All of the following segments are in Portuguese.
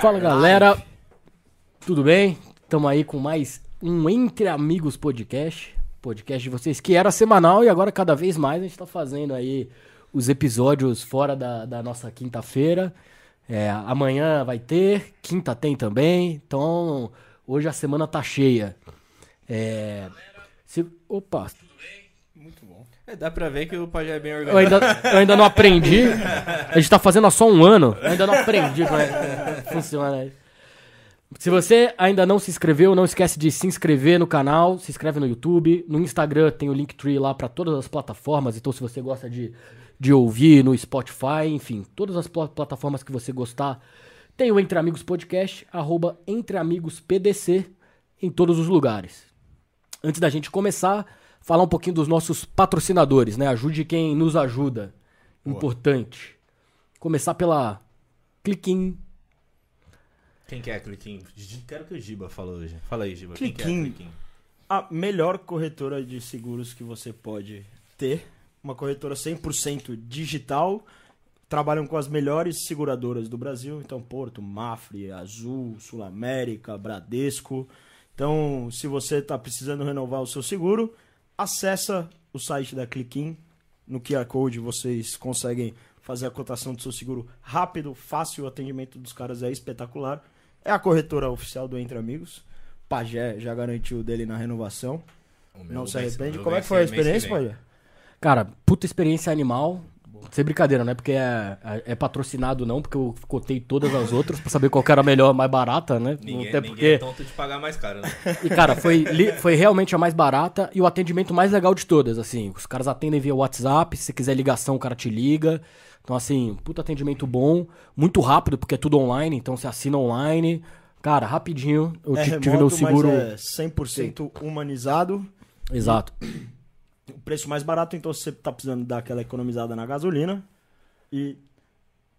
Fala galera, tudo bem? Estamos aí com mais um Entre Amigos Podcast. Podcast de vocês que era semanal e agora cada vez mais a gente está fazendo aí os episódios fora da, da nossa quinta-feira. É, amanhã vai ter, quinta tem também. Então hoje a semana tá cheia. É, se, opa, É, dá pra ver que o Pajé é bem eu organizado. ainda, eu ainda não aprendi. A gente tá fazendo há só um ano. Eu ainda não aprendi como é que funciona. Se você ainda não se inscreveu, não esquece de se inscrever no canal. Se inscreve no YouTube. No Instagram tem o Linktree lá pra todas as plataformas. Então, se você gosta de, de ouvir no Spotify, enfim, todas as pla- plataformas que você gostar, tem o Entre Amigos Podcast, arroba Entre Amigos PDC, em todos os lugares. Antes da gente começar, falar um pouquinho dos nossos patrocinadores, né? Ajude quem nos ajuda. Importante. Começar pela Cliquim. Quem que é Cliquim? Quero que o Giba falou hoje. Fala aí, Giba. Quem Cliquim. Cliquim? a melhor corretora de seguros que você pode ter. Uma corretora 100% digital. Trabalham com as melhores seguradoras do Brasil. Então, Porto, Mafre, Azul, Sul América, Bradesco. Então, se você está precisando renovar o seu seguro, acessa o site da Cliquim. No QR Code vocês conseguem fazer a cotação do seu seguro rápido, fácil. O atendimento dos caras é espetacular. É a corretora oficial do Entre Amigos. Pajé já garantiu o dele na renovação. Não se arrepende. Como é que foi a experiência. Pajé? Cara, puta experiência animal. Sem brincadeira, né? Porque é, é- é patrocinado não, porque eu cotei todas as outras pra saber qual que era a melhor, mais barata, né? Ninguém, Até ninguém porque... é tonto de pagar mais caro, né? E, cara, foi, li- foi realmente a mais barata e o atendimento mais legal de todas, assim. Os caras atendem via WhatsApp, se você quiser ligação, o cara te liga. Então, assim, puta atendimento bom, muito rápido, porque é tudo online, então você assina online. Cara, rapidinho, eu é ti- remoto, tive meu seguro... mas é 100% humanizado. Exato. O preço mais barato, então você tá precisando dar aquela economizada na gasolina e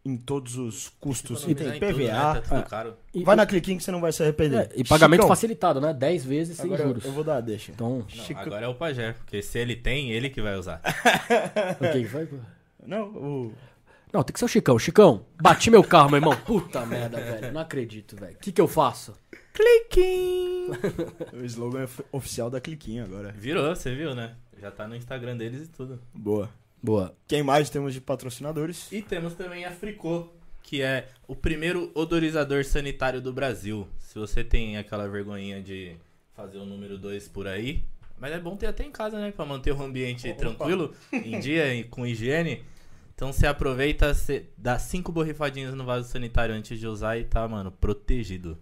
em todos os custos. E tem em tudo, né? PVA. Tá tudo caro. E, Vai na Cliquim que você não vai se arrepender. é, e pagamento Chicão, facilitado, né? 10 vezes sem Agora eu- juros. eu vou dar, deixa. Então, Não, Chico- agora é o Pajé, porque se ele tem, ele que vai usar. o que foi? Não, o... Não, tem que ser o Chicão. Chicão, bati meu carro, meu irmão. Puta merda, velho. Não acredito, velho. O que que eu faço? Cliquim! o slogan é oficial da Cliquim agora. Virou, você viu, né? Já tá no Instagram deles e tudo. Boa. Boa. Quem mais temos de patrocinadores? E temos também a Fricô, que é o primeiro odorizador sanitário do Brasil. Se você tem aquela vergonhinha de fazer o número 2 por aí, mas é bom ter até em casa, né? Pra manter o ambiente Opa. tranquilo, em dia e com higiene. Então você aproveita, você dá cinco borrifadinhas no vaso sanitário antes de usar e tá, mano, protegido.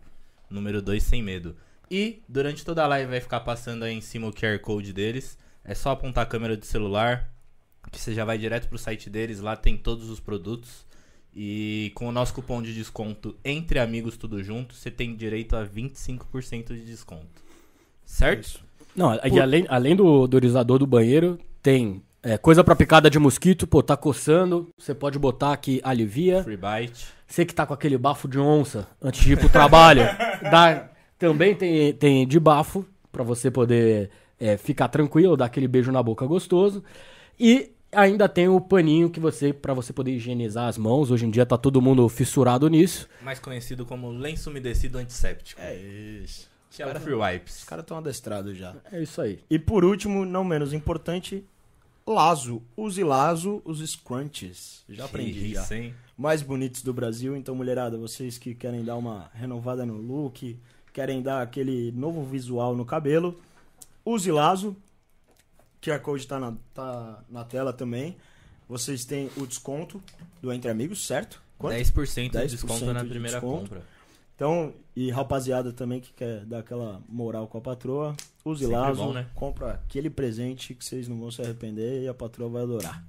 Número 2 sem medo. E durante toda a live vai ficar passando aí em cima o QR Code deles. É só apontar a câmera do celular, que você já vai direto pro site deles, lá tem todos os produtos. E com o nosso cupom de desconto Entre Amigos Tudo Junto, você tem direito a 25% de desconto. Certo? Isso. Não, e além, além do odorizador do banheiro, tem é, coisa pra picada de mosquito, pô, tá coçando, você pode botar que alivia. Free bite. Você que tá com aquele bafo de onça antes de ir pro trabalho, dá, também tem, tem de bafo pra você poder é, ficar tranquilo, dar aquele beijo na boca gostoso. E ainda tem o paninho que você para você poder higienizar as mãos. Hoje em dia tá todo mundo fissurado nisso. Mais conhecido como lenço umedecido antisséptico. É isso. Que é o Free Wipes. Os caras estão adestrados já. É isso aí. E por último, não menos importante, Lazo. Use Lazo, os scrunchies. Já aprendi já. Isso, hein? Mais bonitos do Brasil. Então, mulherada, vocês que querem dar uma renovada no look, querem dar aquele novo visual no cabelo, use Lazo. QR Code tá na, tá na tela também. Vocês têm o desconto do Entre Amigos, certo? Quanto? 10% de 10% desconto na de primeira desconto. compra. Então, e rapaziada também que quer dar aquela moral com a patroa, use Sempre Lazo, bom, né? compra aquele presente que vocês não vão se arrepender e a patroa vai adorar.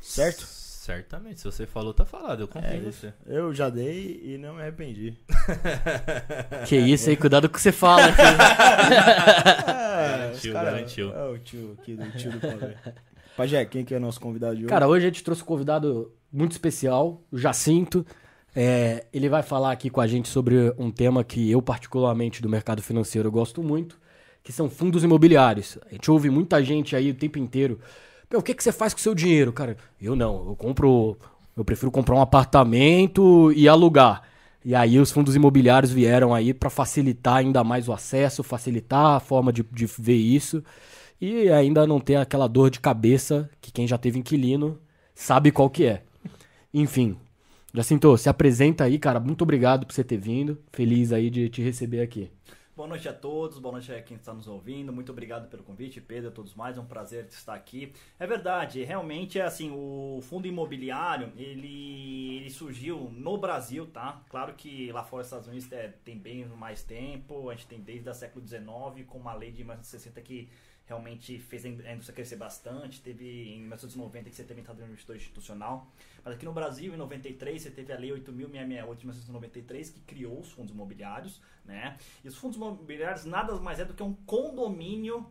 Certo? Certamente. Se você falou, tá falado. Eu confio É em você. Eu já dei e não me arrependi. Que isso aí, cuidado com o que você fala os cara- garantiu. É o tio aqui do tio do Pajé. Pajé, quem que é nosso convidado de hoje? Cara, hoje a gente trouxe um convidado muito especial, o Jacinto. É, ele vai falar aqui com a gente sobre um tema que eu, particularmente, do mercado financeiro, gosto muito, que são fundos imobiliários. A gente ouve muita gente aí o tempo inteiro. "Meu, o que, que você faz com o seu dinheiro, cara? Eu não, eu compro. Eu prefiro comprar um apartamento e alugar. E aí os fundos imobiliários vieram aí para facilitar ainda mais o acesso, facilitar a forma de, de ver isso e ainda não ter aquela dor de cabeça que quem já teve inquilino sabe qual que é. Enfim, Jacinto, se apresenta aí, cara. Muito obrigado por você ter vindo. Feliz aí de te receber aqui. Boa noite a todos, boa noite a quem está nos ouvindo. Muito obrigado pelo convite, Pedro, a todos mais. É um prazer estar aqui. É verdade, realmente é assim, o fundo imobiliário, ele, ele surgiu no Brasil, tá? Claro que lá fora dos Estados Unidos é, tem bem mais tempo, a gente tem desde o século XIX com uma lei de 1960 que realmente fez a indústria crescer bastante. Teve em 1990 que você teve no investidor institucional. Mas aqui no Brasil, em 93, você teve a Lei 8.668 de 1993, que criou os fundos imobiliários. Né? E os fundos imobiliários nada mais é do que um condomínio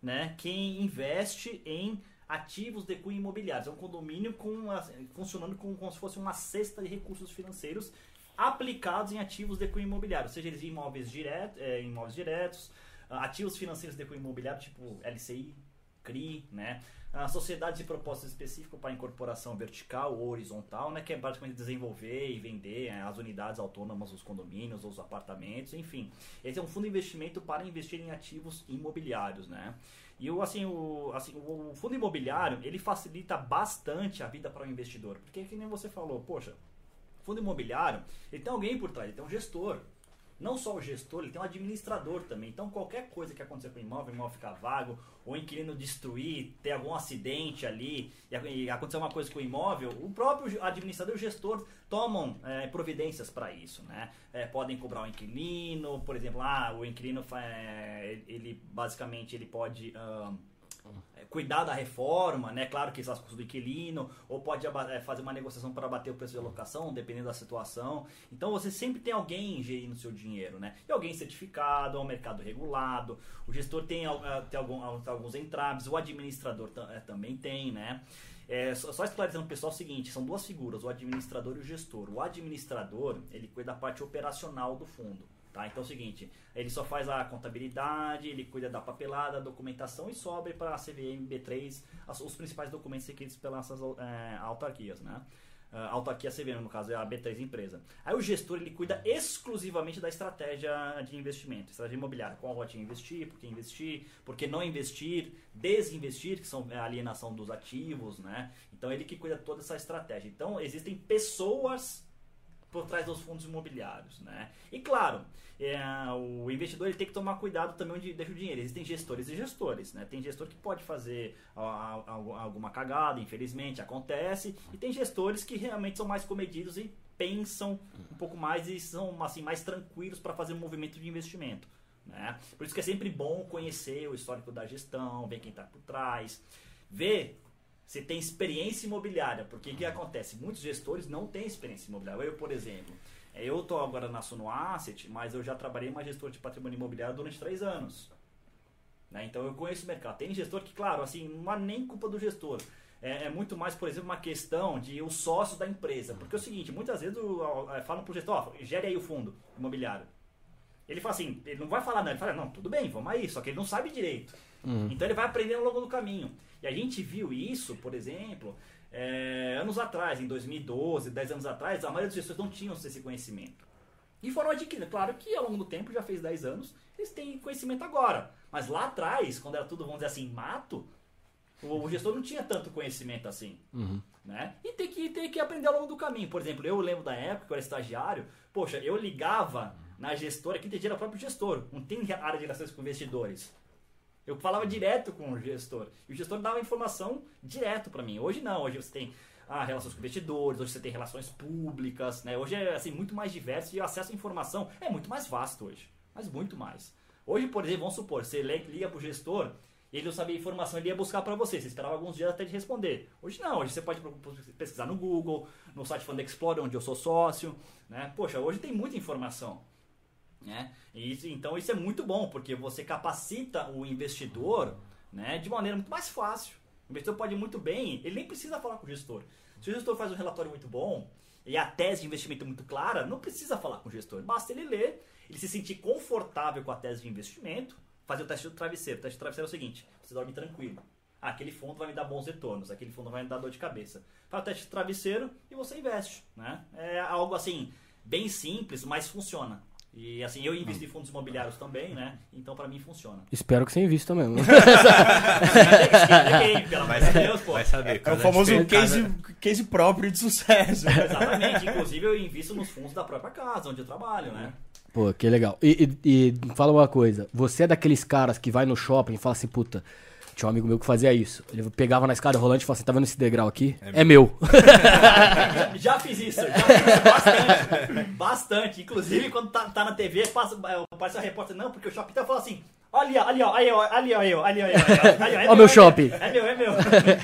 né, que investe em ativos de cunho imobiliários. É um condomínio com, funcionando como, como se fosse uma cesta de recursos financeiros aplicados em ativos de cunho imobiliário, seja eles imóveis, direto, é, imóveis diretos, ativos financeiros de cunho imobiliário, tipo LCI, CRI, né? Uh, sociedades de propósito específico para incorporação vertical ou horizontal, né? Que é basicamente desenvolver e vender né, as unidades autônomas, os condomínios, os apartamentos, enfim. Esse é um fundo de investimento para investir em ativos imobiliários, né? E o, assim, o, assim, o fundo imobiliário, ele facilita bastante a vida para o investidor. Porque, que nem você falou, poxa, fundo imobiliário, ele tem alguém por trás, ele tem um gestor não só o gestor, ele tem um administrador também. Então, qualquer coisa que acontecer com o imóvel, o imóvel ficar vago, ou o inquilino destruir, ter algum acidente ali, e acontecer uma coisa com o imóvel, o próprio administrador e o gestor tomam é, providências para isso. Né? É, podem cobrar o inquilino, por exemplo, ah, o inquilino, é, ele basicamente ele pode. Cuidar da reforma, né? Claro que isso é custo do inquilino, ou pode é, fazer uma negociação para bater o preço de locação, dependendo da situação. Então você sempre tem alguém gerindo seu dinheiro, né? E alguém certificado, é um mercado regulado, o gestor tem, tem alguns entraves, o administrador também tem, né? É, só, só esclarecendo pessoal é o seguinte, são duas figuras, o administrador e o gestor. O administrador, ele cuida da parte operacional do fundo. Tá? Então é o seguinte, ele só faz a contabilidade, ele cuida da papelada, documentação e sobe para a CVM B3 as, os principais documentos requeridos pelas é, autarquias, né? Uh, autarquia CVM, no caso, é a B3 empresa. Aí o gestor ele cuida exclusivamente da estratégia de investimento, estratégia imobiliária, qual rota investir, por que investir, por que não investir, desinvestir, que são a alienação dos ativos, né? Então ele que cuida toda essa estratégia. Então existem pessoas por trás dos fundos imobiliários, né? E claro, é, o investidor ele tem que tomar cuidado também onde deixa o dinheiro. Existem gestores e gestores, né? Tem gestor que pode fazer a, a, alguma cagada, infelizmente acontece, e tem gestores que realmente são mais comedidos e pensam um pouco mais e são assim mais tranquilos para fazer um movimento de investimento. Né? Por isso que é sempre bom conhecer o histórico da gestão, ver quem está por trás, ver você tem experiência imobiliária, porque o que acontece? Muitos gestores não têm experiência imobiliária. Eu, por exemplo, é, eu estou agora na Suno Asset, mas eu já trabalhei uma gestor de patrimônio imobiliário durante três anos. Né? Então eu conheço o mercado. Tem gestor que, claro, assim, não há nem culpa do gestor. É, é, muito mais, por exemplo, uma questão de os sócios da empresa. Porque é o seguinte, muitas vezes o, é, falam pro gestor, ó, gere aí o fundo imobiliário. Ele fala assim, ele não vai falar não, ele fala, não, tudo bem, vamos aí, só que ele não sabe direito. Uhum. Então ele vai aprendendo ao longo do caminho. E a gente viu isso, por exemplo, é, anos atrás, em 2012, 10 anos atrás, a maioria dos gestores não tinham esse conhecimento. E foram adquirindo. Claro que ao longo do tempo, já fez 10 anos, eles têm conhecimento agora. Mas lá atrás, quando era tudo, vamos dizer assim, mato, o, gestor não tinha tanto conhecimento assim. Uhum. Né? E tem que, tem que aprender ao longo do caminho. Por exemplo, eu lembro da época que eu era estagiário, poxa, eu ligava na gestora, que entendia era o próprio gestor, não tem área de relações com investidores. Eu falava direto com o gestor. E o gestor dava informação direto para mim. Hoje não, hoje você tem ah, relações com investidores, hoje você tem relações públicas, né? Hoje é assim, muito mais diverso e o acesso à informação é muito mais vasto hoje. Mas muito mais. Hoje, por exemplo, vamos supor, você liga pro gestor e ele não sabia a informação, ele ia buscar para você. Você esperava alguns dias até de responder. Hoje não, hoje você pode pesquisar no Google, no site Fund Explorer, onde eu sou sócio. Né? Poxa, hoje tem muita informação. Né? Isso, então isso é muito bom, porque você capacita o investidor né, de maneira muito mais fácil. O investidor pode ir muito bem, ele nem precisa falar com o gestor. Se o gestor faz um relatório muito bom e a tese de investimento é muito clara, não precisa falar com o gestor. Basta ele ler, ele se sentir confortável com a tese de investimento, fazer o teste do travesseiro. O teste do travesseiro é o seguinte: você dorme tranquilo. Ah, aquele fundo vai me dar bons retornos, aquele fundo vai me dar dor de cabeça. Faz o teste do travesseiro e você investe. Né? É algo assim bem simples, mas funciona. E assim, eu invisto em fundos imobiliários também, né? Então pra mim funciona. Espero que você invista mesmo. Cheguei, pelo amor de Deus, pô. Vai saber. É o quando a famoso case, casa- case próprio de sucesso. Exatamente. Inclusive eu invisto nos fundos da própria casa, onde eu trabalho, né? Pô, que legal. E, e- e fala uma coisa. Você é daqueles caras que vai no shopping e fala assim, puta, tinha um amigo meu que fazia isso. Ele pegava na escada rolante e falava assim, tá vendo esse degrau aqui? É, meu. Já, já fiz isso, já fiz isso bastante. bastante. Inclusive, quando tá, tá na TV, passa, é, passa a repórter, não, porque o shopping tá falando assim. Olha, ali, ó, ali, ó, ali, ó, ali, ó, ali, ó, ali, ó, ali, ó, é Ó meu é shopping. É meu, é meu.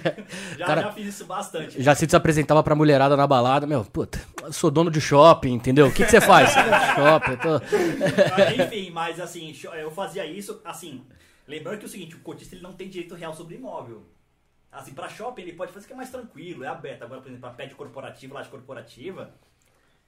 Já, Cara- já fiz isso bastante. Já se apresentava pra mulherada na balada. Meu, puta, sou dono de shopping, entendeu? O que, que você faz? Shopping, eu tô... Enfim, mas assim, eu fazia isso, assim, lembrando que é o seguinte, o cotista ele não tem direito real sobre imóvel. Assim, pra shopping ele pode fazer que é mais tranquilo, é aberto. Agora, por exemplo, pra pet corporativa, laje corporativa,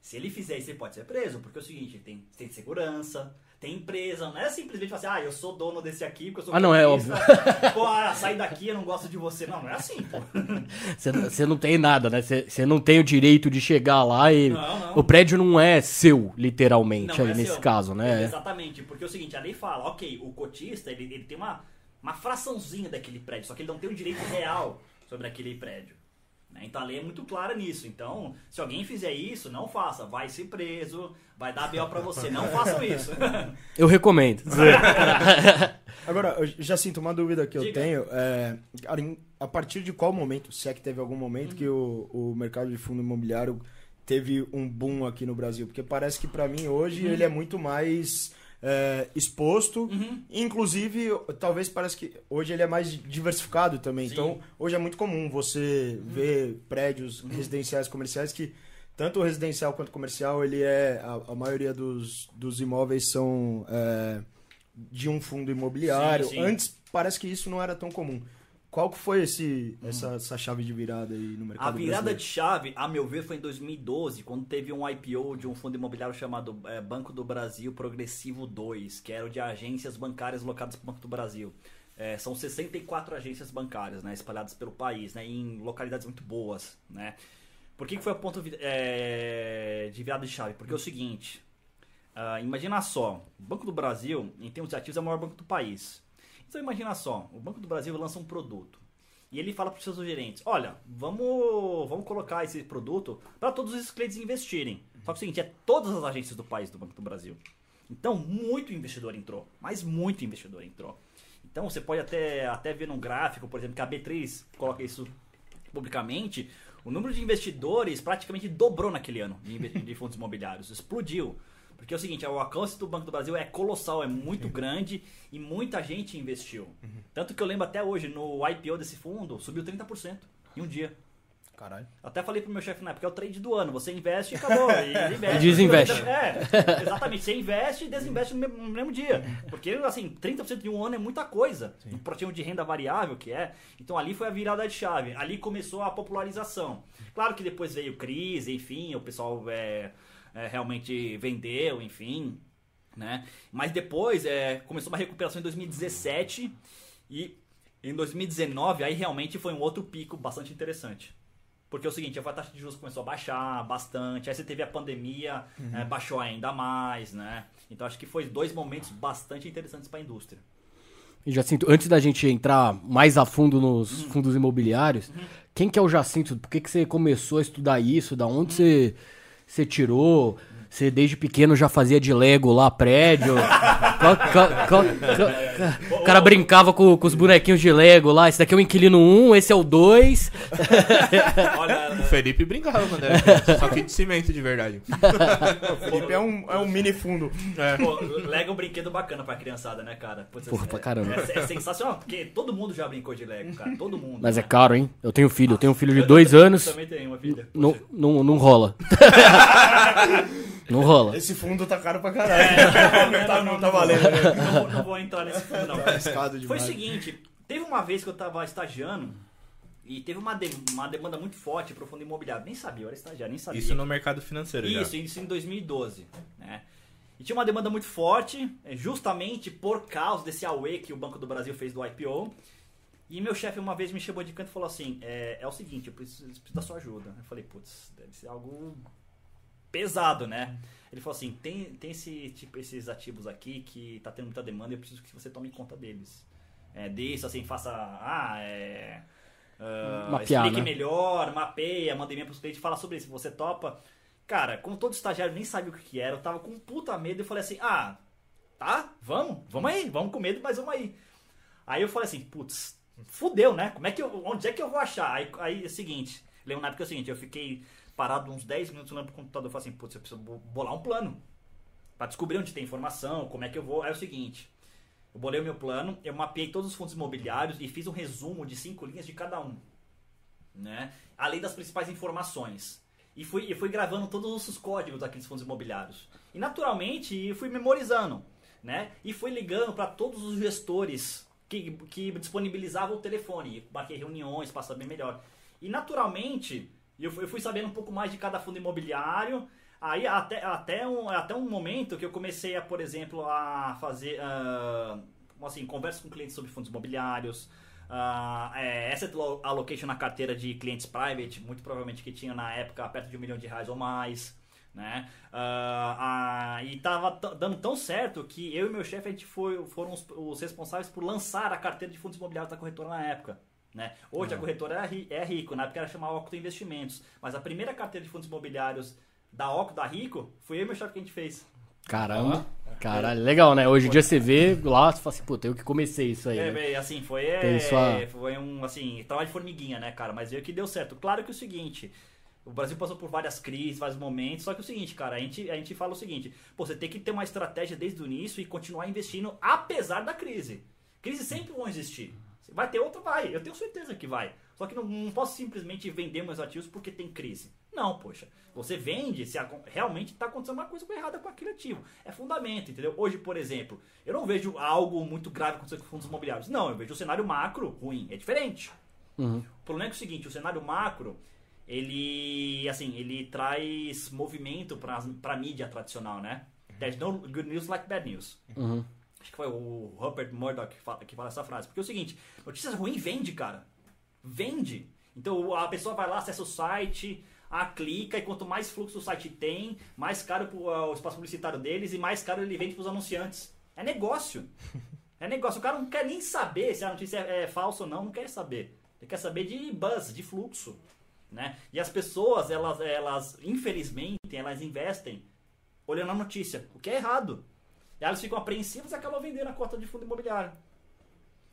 se ele fizer isso, ele pode ser preso, porque é o seguinte, tem, tem segurança, tem empresa, não é simplesmente falar assim, ah, eu sou dono desse aqui, porque eu sou Ah, não, é cotista. Pô, ah, sai daqui, eu não gosto de você. Não, não é assim, pô. Você, não tem nada, né? Você, não tem o direito de chegar lá e... Não, não. O prédio não é seu, literalmente, Não, aí é nesse seu. caso, né? Exatamente, porque é o seguinte, a lei fala, ok, o cotista, ele, ele tem uma, uma fraçãozinha daquele prédio, só que ele não tem o direito real sobre aquele prédio. Né? Então a lei é muito clara nisso. Então, se alguém fizer isso, não faça. Vai ser preso, vai dar B.O. pra você. Não façam isso. Eu recomendo. Agora, eu já sinto uma dúvida que eu Diga. tenho. É, a partir de qual momento, se é que teve algum momento, que Uhum. o, o mercado de fundo imobiliário teve um boom aqui no Brasil? Porque parece que pra mim hoje Uhum. ele é muito mais é, exposto. Inclusive, talvez parece que hoje ele é mais diversificado também. Sim. Uhum. Então, hoje é muito comum você ver prédios residenciais comerciais que tanto o residencial quanto o comercial, ele é. A, a maioria dos, dos imóveis são é, de um fundo imobiliário. Sim, sim. Antes parece que isso não era tão comum. Qual que foi esse, essa, essa chave de virada aí no mercado A virada brasileiro? de chave, a meu ver, foi em 2012, quando teve um IPO de um fundo imobiliário chamado eh, Banco do Brasil Progressivo 2, que era o de agências bancárias locadas no Banco do Brasil. Eh, são 64 agências bancárias, né, espalhadas pelo país, né, em localidades muito boas, né. Por que, que foi a ponto eh, de virada de chave? Porque é o seguinte, ah, imagina só, o Banco do Brasil, em termos de ativos, é o maior banco do país. Então imagina só, o Banco do Brasil lança um produto. E ele fala para os seus gerentes: olha, vamos, vamos colocar esse produto para todos esses clientes investirem. Só que é o seguinte: é todas as agências do país do Banco do Brasil. Então, muito investidor entrou, mas muito investidor entrou. Então, você pode até, até ver num gráfico, por exemplo, que a B3 coloca isso publicamente. O número de investidores praticamente dobrou naquele ano de, de fundos imobiliários, explodiu. Porque é o seguinte, o alcance do Banco do Brasil é colossal, é muito grande e muita gente investiu. Tanto que eu lembro até hoje, no IPO desse fundo, subiu 30% em um dia. Caralho. Até falei pro meu chefe na época, é o trade do ano, você investe e acabou. E investe. E desinveste. É, exatamente. Você investe e desinveste no mesmo, no mesmo dia. Porque, assim, 30% de um ano é muita coisa. Um protinho de renda variável que é. Então ali foi a virada de chave. Ali começou a popularização. Claro que depois veio crise, enfim, o pessoal é, é, realmente vendeu, enfim. Né? Mas depois é, começou uma recuperação em 2017 e em 2019 aí realmente foi um outro pico bastante interessante. Porque é o seguinte, a taxa de juros começou a baixar bastante, aí você teve a pandemia, eh, baixou ainda mais, né? Então acho que foi dois momentos bastante interessantes para a indústria. E Jacinto, antes da gente entrar mais a fundo nos fundos imobiliários, quem que é o Jacinto? Por que, que você começou a estudar isso? Da onde você, você tirou? Você desde pequeno já fazia de Lego lá, prédio? Qual- qual- qual- qual- o cara brincava com, com os bonequinhos de Lego lá. Esse daqui é o inquilino 1, esse é o 2. Olha, O Felipe brincava quando era criança, só que de cimento de verdade. O Felipe é um, é um mini fundo. pô, Lego é um brinquedo bacana pra criançada, né, cara? Putz, Porra, é- pra caramba. É, é sensacional, porque todo mundo já brincou de Lego, cara. Todo mundo. Mas é né? caro, hein? Eu tenho filho, eu tenho um filho de Eu dois também- anos. também tenho uma filha. Não, não, não rola. não rola. Esse fundo tá caro pra caralho. não, tá, não tá valendo. Né? Não, vou- não vou entrar nesse fundo, não. Arriscado Foi o seguinte, teve uma vez que eu tava estagiando e teve uma, de- uma demanda muito forte pro fundo imobiliário. Nem sabia, eu era estagiário, nem sabia. Isso no mercado financeiro Isso, já. isso em 2012, né? E tinha uma demanda muito forte, eh, justamente por causa desse AUE que o Banco do Brasil fez do IPO. E meu chefe uma vez me chamou de canto e falou assim: é, é o seguinte, eu preciso, preciso da sua ajuda. Eu falei, putz, deve ser algo pesado, né? Ele falou assim, tem, tem esse, tipo, esses ativos aqui que tá tendo muita demanda e eu preciso que você tome conta deles. É, disso, assim, faça... Ah, é... Uh, Mapear, explique né? melhor, mapeia, manda e-mail pros clientes, fala sobre isso. Você topa? Cara, como todo estagiário nem sabia o que que era, eu tava com um puta medo e eu falei assim, ah, tá, vamos, vamos aí, vamos com medo, mas vamos aí. Aí eu falei assim, putz, fudeu, né? Como é que eu, onde é que eu vou achar? Aí, aí é o seguinte, lembro na época é o seguinte, eu fiquei parado uns 10 minutos olhando pro computador e falei assim, putz, eu preciso bo- bolar um plano. Pra descobrir onde tem informação, como é que eu vou. É o seguinte, eu bolei o meu plano, eu mapeei todos os fundos imobiliários e fiz um resumo de cinco linhas de cada um. Né? Além das principais informações. E fui, e fui gravando todos os códigos daqueles fundos imobiliários. E naturalmente fui memorizando. Né? E fui ligando para todos os gestores que, que disponibilizavam o telefone. Marquei reuniões para saber melhor. E naturalmente eu fui, eu fui sabendo um pouco mais de cada fundo imobiliário. Aí até, até, um, até um momento que eu comecei a, por exemplo, a fazer ah, assim, conversas com clientes sobre fundos imobiliários, ah, é, asset lo- allocation na carteira de clientes private, muito provavelmente que tinha na época perto de um milhão de reais ou mais. Né? Ah, ah, e tava t- dando tão certo que eu e meu chefe a gente foi, foram os, os responsáveis por lançar a carteira de fundos imobiliários da corretora na época. Né? Hoje a corretora é, é Rico, na época era chamada Octo Investimentos, mas a primeira carteira de fundos imobiliários da Octo, da Rico, foi eu e meu chefe que a gente fez. Caramba. Caralho, legal, né? Hoje em dia você vê lá, você fala assim, puta, eu que comecei isso aí. É, né? assim, foi, é, sua- foi um, assim, trabalho de formiguinha, né, cara? Mas veio que deu certo. Claro que é o seguinte, o Brasil passou por várias crises, vários momentos, só que é o seguinte, cara, a gente, a gente fala o seguinte, pô, você tem que ter uma estratégia desde o início e continuar investindo apesar da crise. Crises sempre vão existir. Vai ter outra? Vai. Eu tenho certeza que vai. Só que não, não posso simplesmente vender meus ativos porque tem crise. Não, poxa. Você vende se realmente está acontecendo uma coisa errada com aquele ativo. É fundamento, entendeu? Hoje, por exemplo, eu não vejo algo muito grave acontecendo com fundos imobiliários. Não, eu vejo o cenário macro ruim. É diferente. Uhum. O problema é, que é o seguinte, o cenário macro, ele, assim, ele traz movimento para a mídia tradicional, né? There's no good news like bad news. Uhum. Acho que foi o Rupert Murdoch que fala, que fala essa frase. Porque é o seguinte, notícias ruins vende, cara. Vende. Então a pessoa vai lá, acessa o site, a clica, e quanto mais fluxo o site tem, mais caro o espaço publicitário deles e mais caro ele vende para os anunciantes. É negócio. É negócio. O cara não quer nem saber se a notícia é, é falsa ou não, não quer saber. Ele quer saber de buzz, de fluxo. Né? E as pessoas, elas, elas, infelizmente, elas investem olhando a notícia, o que é errado. E elas ficam apreensivas e acabam vendendo a cota de fundo imobiliário.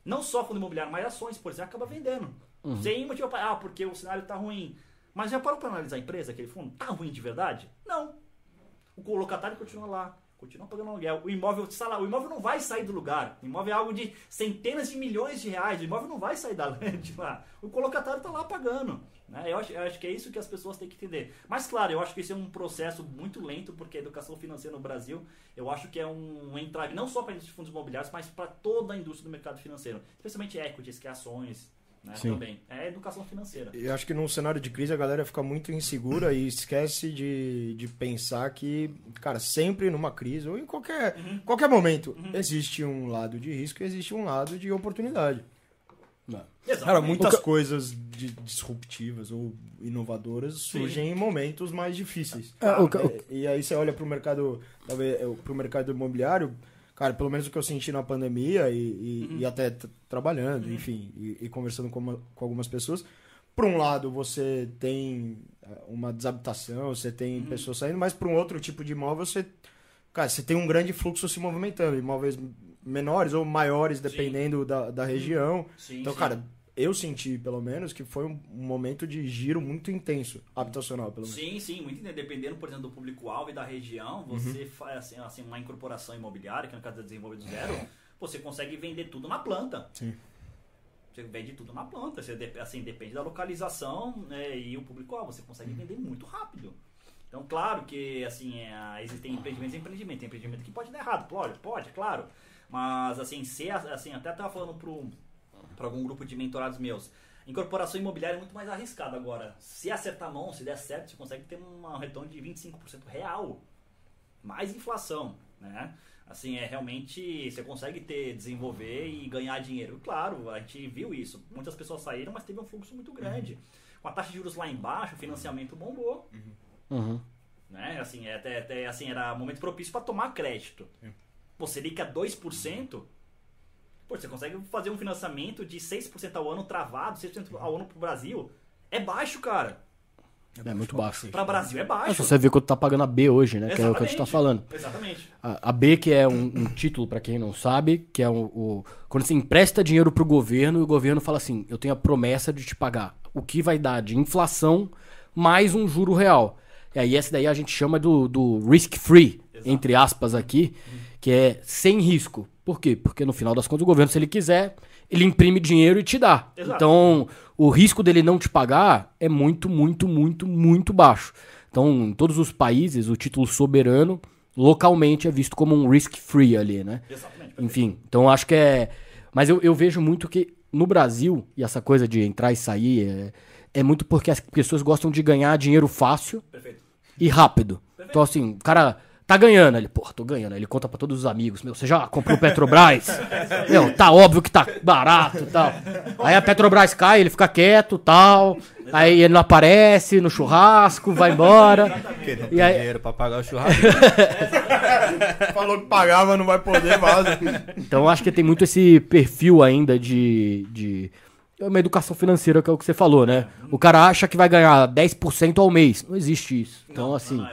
Não só fundo imobiliário, mas ações, por exemplo, acaba vendendo. Sem motivo para. Ah, porque o cenário tá ruim. Mas já parou para analisar a empresa, aquele fundo? Tá ruim de verdade? Não. O colocatário continua lá. Continua pagando aluguel. O imóvel lá. O imóvel não vai sair do lugar. O imóvel é algo de centenas de milhões de reais. O imóvel não vai sair da de lá. O colocatário está lá pagando. Né? Eu, acho, eu acho que é isso que as pessoas têm que entender. Mas, claro, eu acho que isso é um processo muito lento, porque a educação financeira no Brasil, eu acho que é um entrave não só para a indústria de fundos imobiliários, mas para toda a indústria do mercado financeiro. Especialmente equities, que é ações. Né, Sim. também. É educação financeira. Eu acho que num cenário de crise a galera fica muito insegura e esquece de, de pensar que, cara, sempre numa crise ou em qualquer, qualquer momento existe um lado de risco e existe um lado de oportunidade. Cara, Exatamente. muitas coisas de- disruptivas ou inovadoras surgem em momentos mais difíceis. É, o ca- E, e aí você olha pro mercado, talvez, é, pro mercado imobiliário, cara, pelo menos o que eu senti na pandemia e, e- Uhum. e até trabalhando, enfim, e, e conversando com, uma- com algumas pessoas, por um lado você tem é, uma desabitação, você tem Uhum. pessoas saindo, mas por um outro tipo de imóvel você, cara, você tem um grande fluxo se movimentando, imóveis menores ou maiores, dependendo da, da região. Sim, Então, sim. cara, eu senti, pelo menos, que foi um momento de giro muito intenso, habitacional, pelo menos. Sim, sim, muito entendendo. Dependendo, por exemplo, do público-alvo e da região, você faz assim, assim, uma incorporação imobiliária, que no caso é desenvolvido do zero, você consegue vender tudo na planta. Sim. Você vende tudo na planta. Você, assim, depende da localização né, e o público-alvo. Você consegue vender muito rápido. Então, claro que assim, é, existem empreendimentos e empreendimentos. Tem empreendimento que pode dar errado. Pode, pode, claro. Mas, assim, se, assim, até tava falando pro, para algum grupo de mentorados meus. Incorporação imobiliária é muito mais arriscado agora. Se acertar a mão, se der certo, você consegue ter um retorno de 25% real. Mais inflação, né? Assim, é realmente você consegue ter, desenvolver e ganhar dinheiro. Claro, a gente viu isso. Muitas pessoas saíram, mas teve um fluxo muito grande. Com a taxa de juros lá embaixo, o financiamento bombou. Uhum. Né? Assim, é até, até, assim, era momento propício para tomar crédito. Pô, Selic a 2%, pô, você consegue fazer um financiamento de 6% ao ano travado, 6% ao ano pro Brasil. É baixo, cara. É muito baixo. Para Brasil é É baixo. só você ver quanto tá pagando a B hoje, né? Que é o que a gente tá Exatamente. falando. Exatamente. A, a B, que é um, um título, pra quem não sabe, que é o, o- Quando você empresta dinheiro pro governo e o governo fala assim: eu tenho a promessa de te pagar o que vai dar de inflação mais um juro real. E aí, essa daí a gente chama do, do risk-free, Exato. entre aspas aqui, que é sem risco. Por quê? Porque no final das contas o governo, se ele quiser, ele imprime dinheiro e te dá. Exato. Então, o risco dele não te pagar é muito, muito, muito, muito baixo. Então, em todos os países, o título soberano localmente é visto como um risk-free ali, né? Exatamente. Enfim, então acho que é. Mas eu, eu vejo muito que no Brasil, e essa coisa de entrar e sair, é, é muito porque as pessoas gostam de ganhar dinheiro fácil Perfeito. e rápido. Então, assim, o cara tá ganhando. Ele, porra, tô ganhando. Ele conta pra todos os amigos. Meu, você já comprou Petrobras? Meu, tá óbvio que tá barato e tal. Aí a Petrobras cai, ele fica quieto tal. Aí ele não aparece no churrasco, vai embora. Porque não E tem aí- dinheiro pra pagar o churrasco. Falou que pagava, não vai poder, vaza. Então eu acho que tem muito esse perfil ainda de, de. é Uma educação financeira, que é o que você falou, né? O cara acha que vai ganhar 10% ao mês. Não existe isso. Então, assim.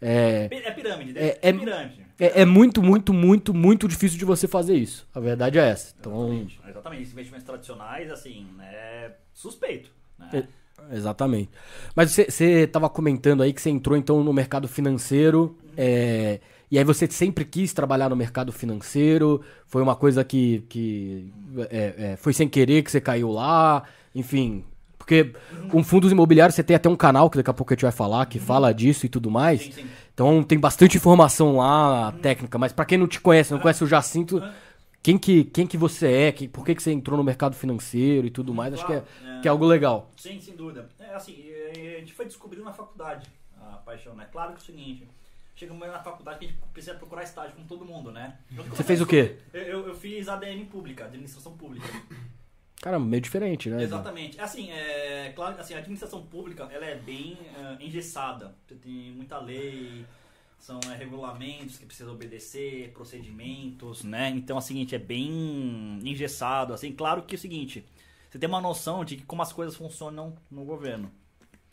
É, É, é. Pirâmide, É- é, é- pirâmide. é, é muito, muito, muito, muito difícil de você fazer isso. A verdade é essa. Então. Exatamente. Exatamente. Esses investimentos tradicionais, assim, é suspeito. Né? É- Exatamente. Mas você- estava comentando aí que você entrou então no mercado financeiro. é, e aí você sempre quis trabalhar no mercado financeiro. Foi uma coisa que, que foi sem querer que você caiu lá. Enfim. Porque com fundos imobiliários você tem até um canal que daqui a pouco a gente vai falar, que fala disso e tudo mais. Sim, sim. Então tem bastante informação lá, técnica. Mas para quem não te conhece, não conhece o Jacinto, quem que, quem que você é? Que, por que, que você entrou no mercado financeiro e tudo mais? Acho que é, Claro, é. que é algo legal. Sim, sem dúvida. É assim, é, a gente foi descobrindo na faculdade a paixão, né? Claro que é o seguinte, chega um momento na faculdade que a gente precisa procurar estágio como todo mundo, né? Você fez o quê? Eu, eu, eu fiz ADM pública, administração pública. Caramba, meio diferente, né? Exatamente. Assim, é claro assim, a administração pública ela é bem é, engessada. Você tem muita lei, são é, regulamentos que precisa obedecer, procedimentos, né? Então, é o seguinte, é bem engessado. Assim, claro que é o seguinte, você tem uma noção de como as coisas funcionam no governo.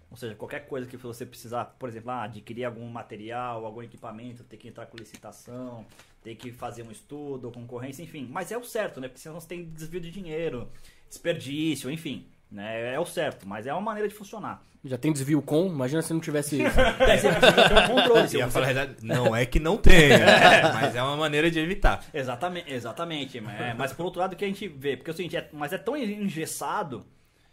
Ou seja, qualquer coisa que você precisar, por exemplo, ah, adquirir algum material, algum equipamento, ter que entrar com licitação, ter que fazer um estudo, concorrência, enfim. Mas é o certo, né? Porque senão você tem desvio de dinheiro, desperdício, enfim. Né? É o certo, mas é uma maneira de funcionar. Já tem desvio com, imagina se não tivesse isso. Precisa ter um controle. se falar não é que não tem, mas é uma maneira de evitar. Exatamente, exatamente. é, mas por outro lado, o que a gente vê? Porque é o seguinte, é, mas é tão engessado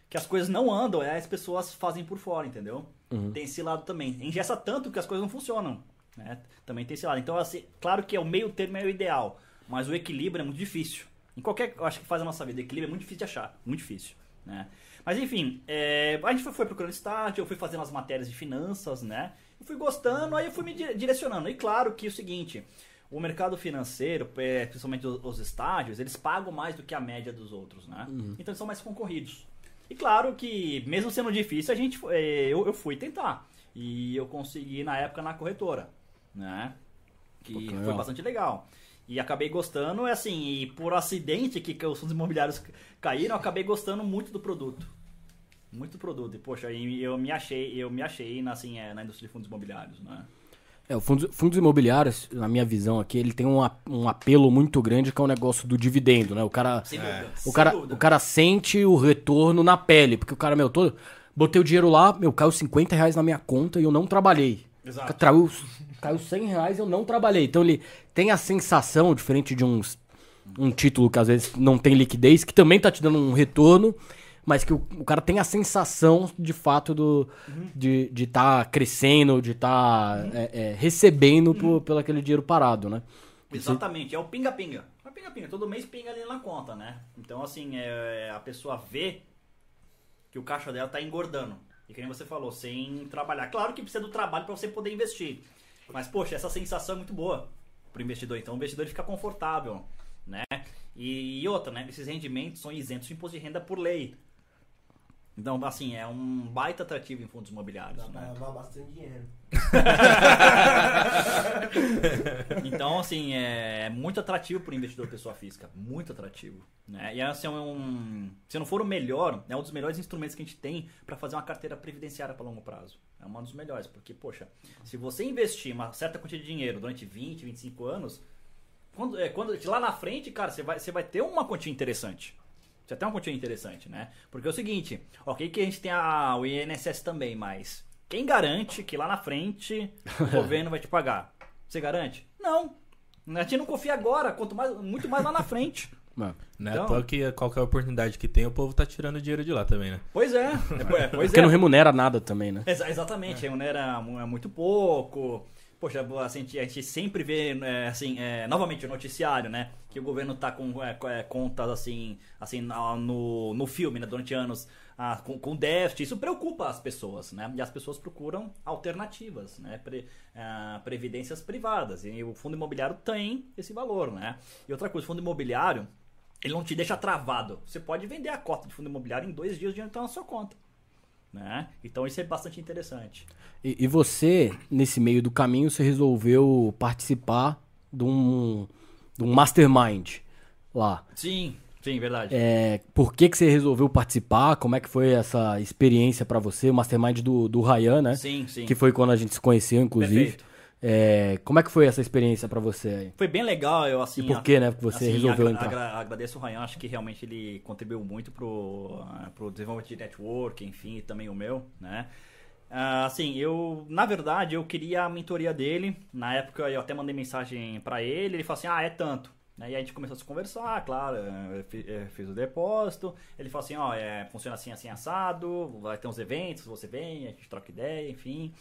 que as coisas não andam, é, as pessoas fazem por fora, entendeu? Tem esse lado também. Engessa tanto que as coisas não funcionam. Né? Também tem esse lado. Então, assim, claro que é o meio termo é o ideal, mas o equilíbrio é muito difícil. Em qualquer, eu acho que faz a nossa vida, equilíbrio é muito difícil de achar, muito difícil, né? Mas enfim, é, a gente foi, foi procurando estágio, eu fui fazendo as matérias de finanças, né? Eu fui gostando, aí eu fui me di- direcionando. E claro que é o seguinte, o mercado financeiro, é, principalmente os, os estágios, eles pagam mais do que a média dos outros, né? Então eles são mais concorridos. E claro que, mesmo sendo difícil, a gente, é, eu, eu fui tentar. E eu consegui na época na corretora, né? Que foi bastante legal. E acabei gostando, é assim, e por acidente que, os fundos imobiliários caíram, eu acabei gostando muito do produto. Muito do produto. E, poxa, eu me achei, eu me achei na, assim, é, na indústria de fundos imobiliários, né? É, o fundos, fundos imobiliários, na minha visão aqui, ele tem um, um apelo muito grande que é o negócio do dividendo, né? O cara, Sem dúvida. o sem cara, o cara sente o retorno na pele, porque o cara, meu, todo, botei o dinheiro lá, meu, caiu 50 reais na minha conta e eu não trabalhei. Exato. Caiu, caiu 100 reais eu não trabalhei. Então ele tem a sensação, diferente de uns, um título que às vezes não tem liquidez, que também tá te dando um retorno, mas que o, o cara tem a sensação de fato do, de estar tá crescendo, de estar recebendo por, pelo aquele dinheiro parado, né? Exatamente, é o pinga-pinga. É pinga-pinga, todo mês pinga ali na conta, né? Então, assim, é, a pessoa vê que o caixa dela tá engordando. E que nem você falou, sem trabalhar. Claro que precisa do trabalho para você poder investir. Mas, poxa, essa sensação é muito boa pro investidor. Então, o investidor fica confortável, né? E, e outra, né? Esses rendimentos são isentos de imposto de renda por lei. Então, assim, é um baita atrativo em fundos imobiliários. Dá pra Né? lavar bastante dinheiro. Então, assim, é muito atrativo para o investidor pessoa física. Muito atrativo. Né? E assim, é um, se não for o melhor, é um dos melhores instrumentos que a gente tem para fazer uma carteira previdenciária para longo prazo. É um dos melhores, porque, poxa, se você investir uma certa quantia de dinheiro durante 20, 25 anos, quando, é, quando, lá na frente, cara, você vai, você vai ter uma quantia interessante. Você tem uma quantia interessante, né? Porque é o seguinte, ok que a gente tem a, o INSS também, mas quem garante que lá na frente o governo vai te pagar? Você garante? Não. A gente não confia agora, quanto mais, muito mais lá na frente. Mano, Não é Então- à toa que qualquer oportunidade que tem, o povo tá tirando dinheiro de lá também, né? Pois é. é, pois Porque é. não remunera nada também, né? Exa- exatamente, é. era mu- é muito pouco. Poxa, assim, a gente- sempre vê, é, assim, é, novamente o noticiário, né? Que o governo tá com é, é, contas, assim, assim no, no filme, né? Durante anos, ah, com, com déficit. Isso preocupa as pessoas, né? E as pessoas procuram alternativas, né? Pre- ah, previdências privadas. E o fundo imobiliário tem esse valor, né? E outra coisa, o fundo imobiliário, ele não te deixa travado. Você pode vender a cota de fundo imobiliário em dois dias de entrar na sua conta. Né? Então isso é bastante interessante. E, e você, nesse meio do caminho, você resolveu participar de um, de um mastermind lá. Sim, sim, verdade. É, por que, que você resolveu participar? Como é que foi essa experiência pra você? O mastermind do, do Ryan, né? Sim, sim. Que foi quando a gente se conheceu, inclusive. Perfeito. É, como é que foi essa experiência pra você aí? Foi bem legal, eu assim. E por que, né, que você resolveu entrar? agra- agradeço o Ryan, acho que realmente ele contribuiu muito pro, ah, pro desenvolvimento de network, enfim, e também o meu, né? Ah, assim, eu, na verdade, eu queria a mentoria dele. Na época eu até mandei mensagem pra ele, ele falou assim: "Ah, é tanto". Né, E aí a gente começou a se conversar, claro, fiz o depósito. Ele falou assim: ó, é, funciona assim, assim, assado, vai ter uns eventos, você vem, a gente troca ideia, enfim.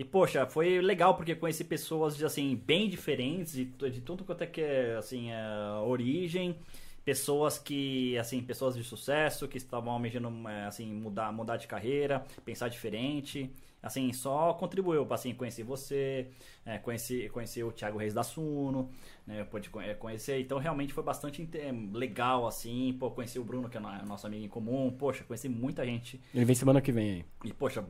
E, poxa, foi legal porque conheci pessoas, assim, bem diferentes, de, de tudo quanto é que é, assim, é, origem. Pessoas que, assim, pessoas de sucesso, que estavam almejando, é, assim, mudar, mudar de carreira, pensar diferente. Assim, só contribuiu, assim, conheci você, é, conheci, conheci o Thiago Reis da Suno, né, pude co- é, conhecer, então realmente foi bastante legal, assim, pô, conheci o Bruno, que é no- nosso amigo em comum, poxa, conheci muita gente Ele vem semana que vem aí. e, poxa,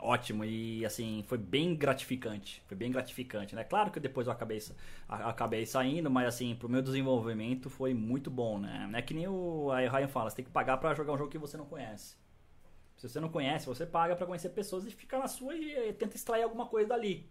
ótimo. E, assim, foi bem gratificante. Foi bem gratificante, né? Claro que depois eu acabei, acabei saindo, mas, assim, pro meu desenvolvimento foi muito bom, né? É que nem o, aí o Ryan fala, você tem que pagar pra jogar um jogo que você não conhece. Se você não conhece, você paga pra conhecer pessoas e fica na sua e, eh, tenta extrair alguma coisa dali.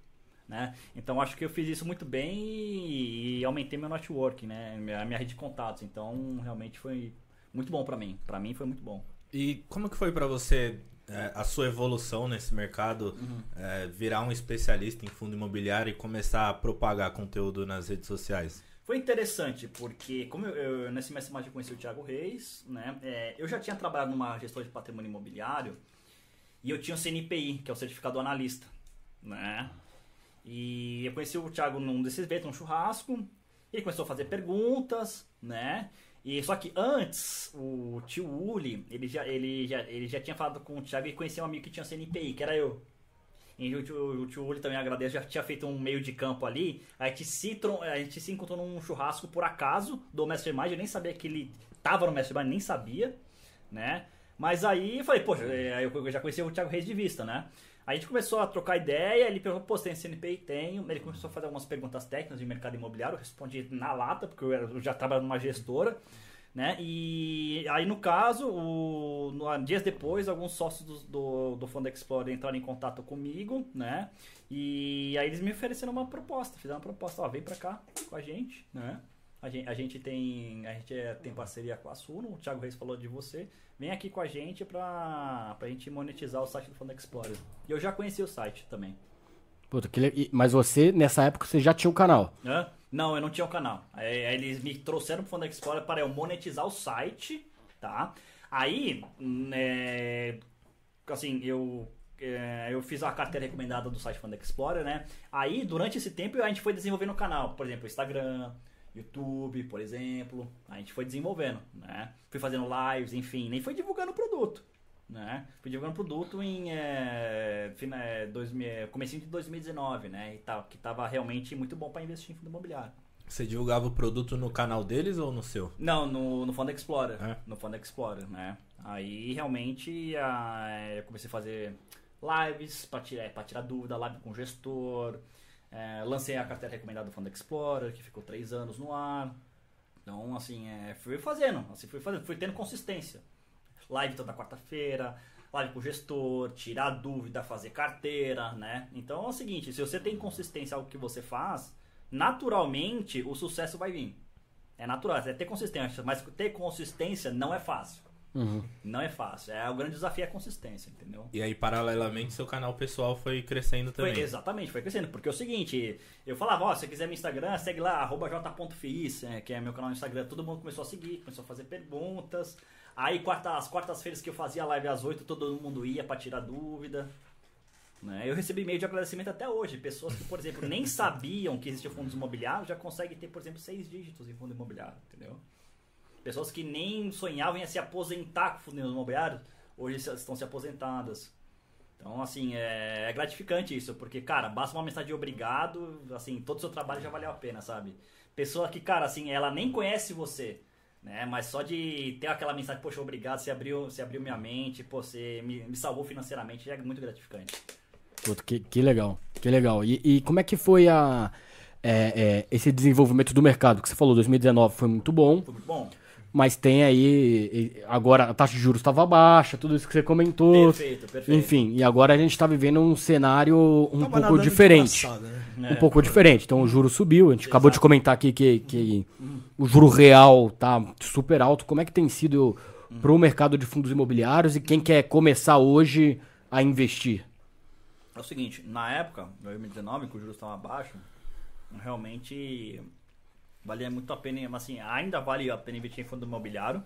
Né? Então acho que eu fiz isso muito bem e, e aumentei meu network, né? Minha, minha rede de contatos. Então realmente foi muito bom pra mim. Pra mim foi muito bom. E como que foi pra você é, a sua evolução nesse mercado, Uhum. é, virar um especialista em fundo imobiliário e começar a propagar conteúdo nas redes sociais? Foi interessante, porque como eu, eu nesse mês mais eu conheci o Thiago Reis, né? é, eu já tinha trabalhado numa gestora de patrimônio imobiliário e eu tinha o CNPI, que é o certificado analista, né? E eu conheci o Thiago num desses eventos, num churrasco, ele começou a fazer perguntas, né? E só que antes, o tio Uli, ele já, ele já, ele já tinha falado com o Thiago e conhecia um amigo que tinha CNPI, que era eu. E o tio, Uli também agradece, já tinha feito um meio de campo ali. A gente, se, a gente se encontrou num churrasco por acaso do Mastermind. Eu nem sabia que ele tava no Mastermind, nem sabia, né? Mas aí eu falei, poxa, é, eu já conhecia o Thiago Reis de vista, né? A gente começou a trocar ideia, ele perguntou, pô, tem CNPI? Tenho. Ele começou a fazer algumas perguntas técnicas de mercado imobiliário, eu respondi na lata, porque eu já trabalhava numa gestora, né? E aí, no caso, o, no- dias depois, alguns sócios do, do, do Fundo Explorer entraram em contato comigo, né? E aí eles me ofereceram uma proposta, fizeram uma proposta, ó, vem pra cá com a gente, né? A gente, a gente tem a gente é- tem parceria com a Suno, o Thiago Reis falou de você. Vem aqui com a gente pra, pra gente monetizar o site do Fundo Explorer. E eu já conheci o site também. Puta, que Mas você, nessa época, você já tinha o canal. Hã? Não, eu não tinha o canal. Aí, aí eles me trouxeram pro Fundo Explorer para eu monetizar o site, tá? Aí, hum, é, assim, eu é, eu fiz a carteira recomendada do site Fundo Explorer, né? Aí, durante esse tempo, a gente foi desenvolvendo o canal, por exemplo, Instagram, YouTube, por exemplo. A gente foi desenvolvendo, né? Fui fazendo lives, enfim, nem foi divulgando o produto, né? Fui divulgando o produto em é, fina- é, 2000, comecinho de 2019, né? E tal, que tava realmente muito bom para investir em fundo imobiliário. Você divulgava o produto no canal deles ou no seu? Não, no, no Fund Explorer. É? No Fund Explorer, né? Aí realmente ah, eu comecei a fazer lives pra tirar, pra tirar dúvida, live com gestor. É, lancei a carteira recomendada do Fund Explorer, que ficou três anos no ar. Então, assim, é, fui fazendo, assim, fui fazendo, fui tendo consistência. Live toda quarta-feira, live com o gestor, tirar dúvida, fazer carteira, né? Então é o seguinte, se você tem consistência algo que você faz, naturalmente o sucesso vai vir. É natural, é ter consistência, mas ter consistência não é fácil. Uhum. Não é fácil. É, o grande desafio é a consistência, entendeu? E aí, paralelamente, seu canal pessoal foi crescendo Foi, também. exatamente, foi crescendo. Porque é o seguinte, eu falava, ó, se você quiser meu Instagram, segue lá, arroba j.fiz, é, que é meu canal no Instagram. Todo mundo começou a seguir, começou a fazer perguntas. Aí, quarta, as quartas-feiras que eu fazia live às 8, todo mundo ia pra tirar dúvida. Né? Eu recebi e-mail de agradecimento até hoje. Pessoas que, por exemplo, nem sabiam que existia fundos imobiliários já conseguem ter, por exemplo, seis dígitos em fundo imobiliário, entendeu? Pessoas que nem sonhavam em se aposentar com fundos imobiliários, hoje estão se aposentadas. Então, assim, é, é gratificante isso, porque, cara, basta uma mensagem de obrigado, assim, todo o seu trabalho já valeu a pena, sabe? Pessoa que, cara, assim, ela nem conhece você, né? Mas só de ter aquela mensagem, poxa, obrigado, você abriu, você abriu minha mente, pô, você me, me salvou financeiramente, é muito gratificante. Puta, que, que legal, que legal. E, e como é que foi a, é, é, esse desenvolvimento do mercado? Que você falou, 2019 foi muito bom, Foi muito bom. mas tem aí, agora a taxa de juros estava baixa, tudo isso que você comentou. Perfeito, perfeito. Enfim, e agora a gente está vivendo um cenário um Tava pouco diferente. né? Um É. pouco diferente. Então o juro subiu. A gente acabou de Exato. comentar aqui que, que o juro real tá super alto. Como é que tem sido para o mercado de fundos imobiliários e quem quer começar hoje a investir? É o seguinte, na época, em 2019, que o juros estava baixo, realmente valia muito a pena, mas assim, ainda vale a pena investir em fundo imobiliário,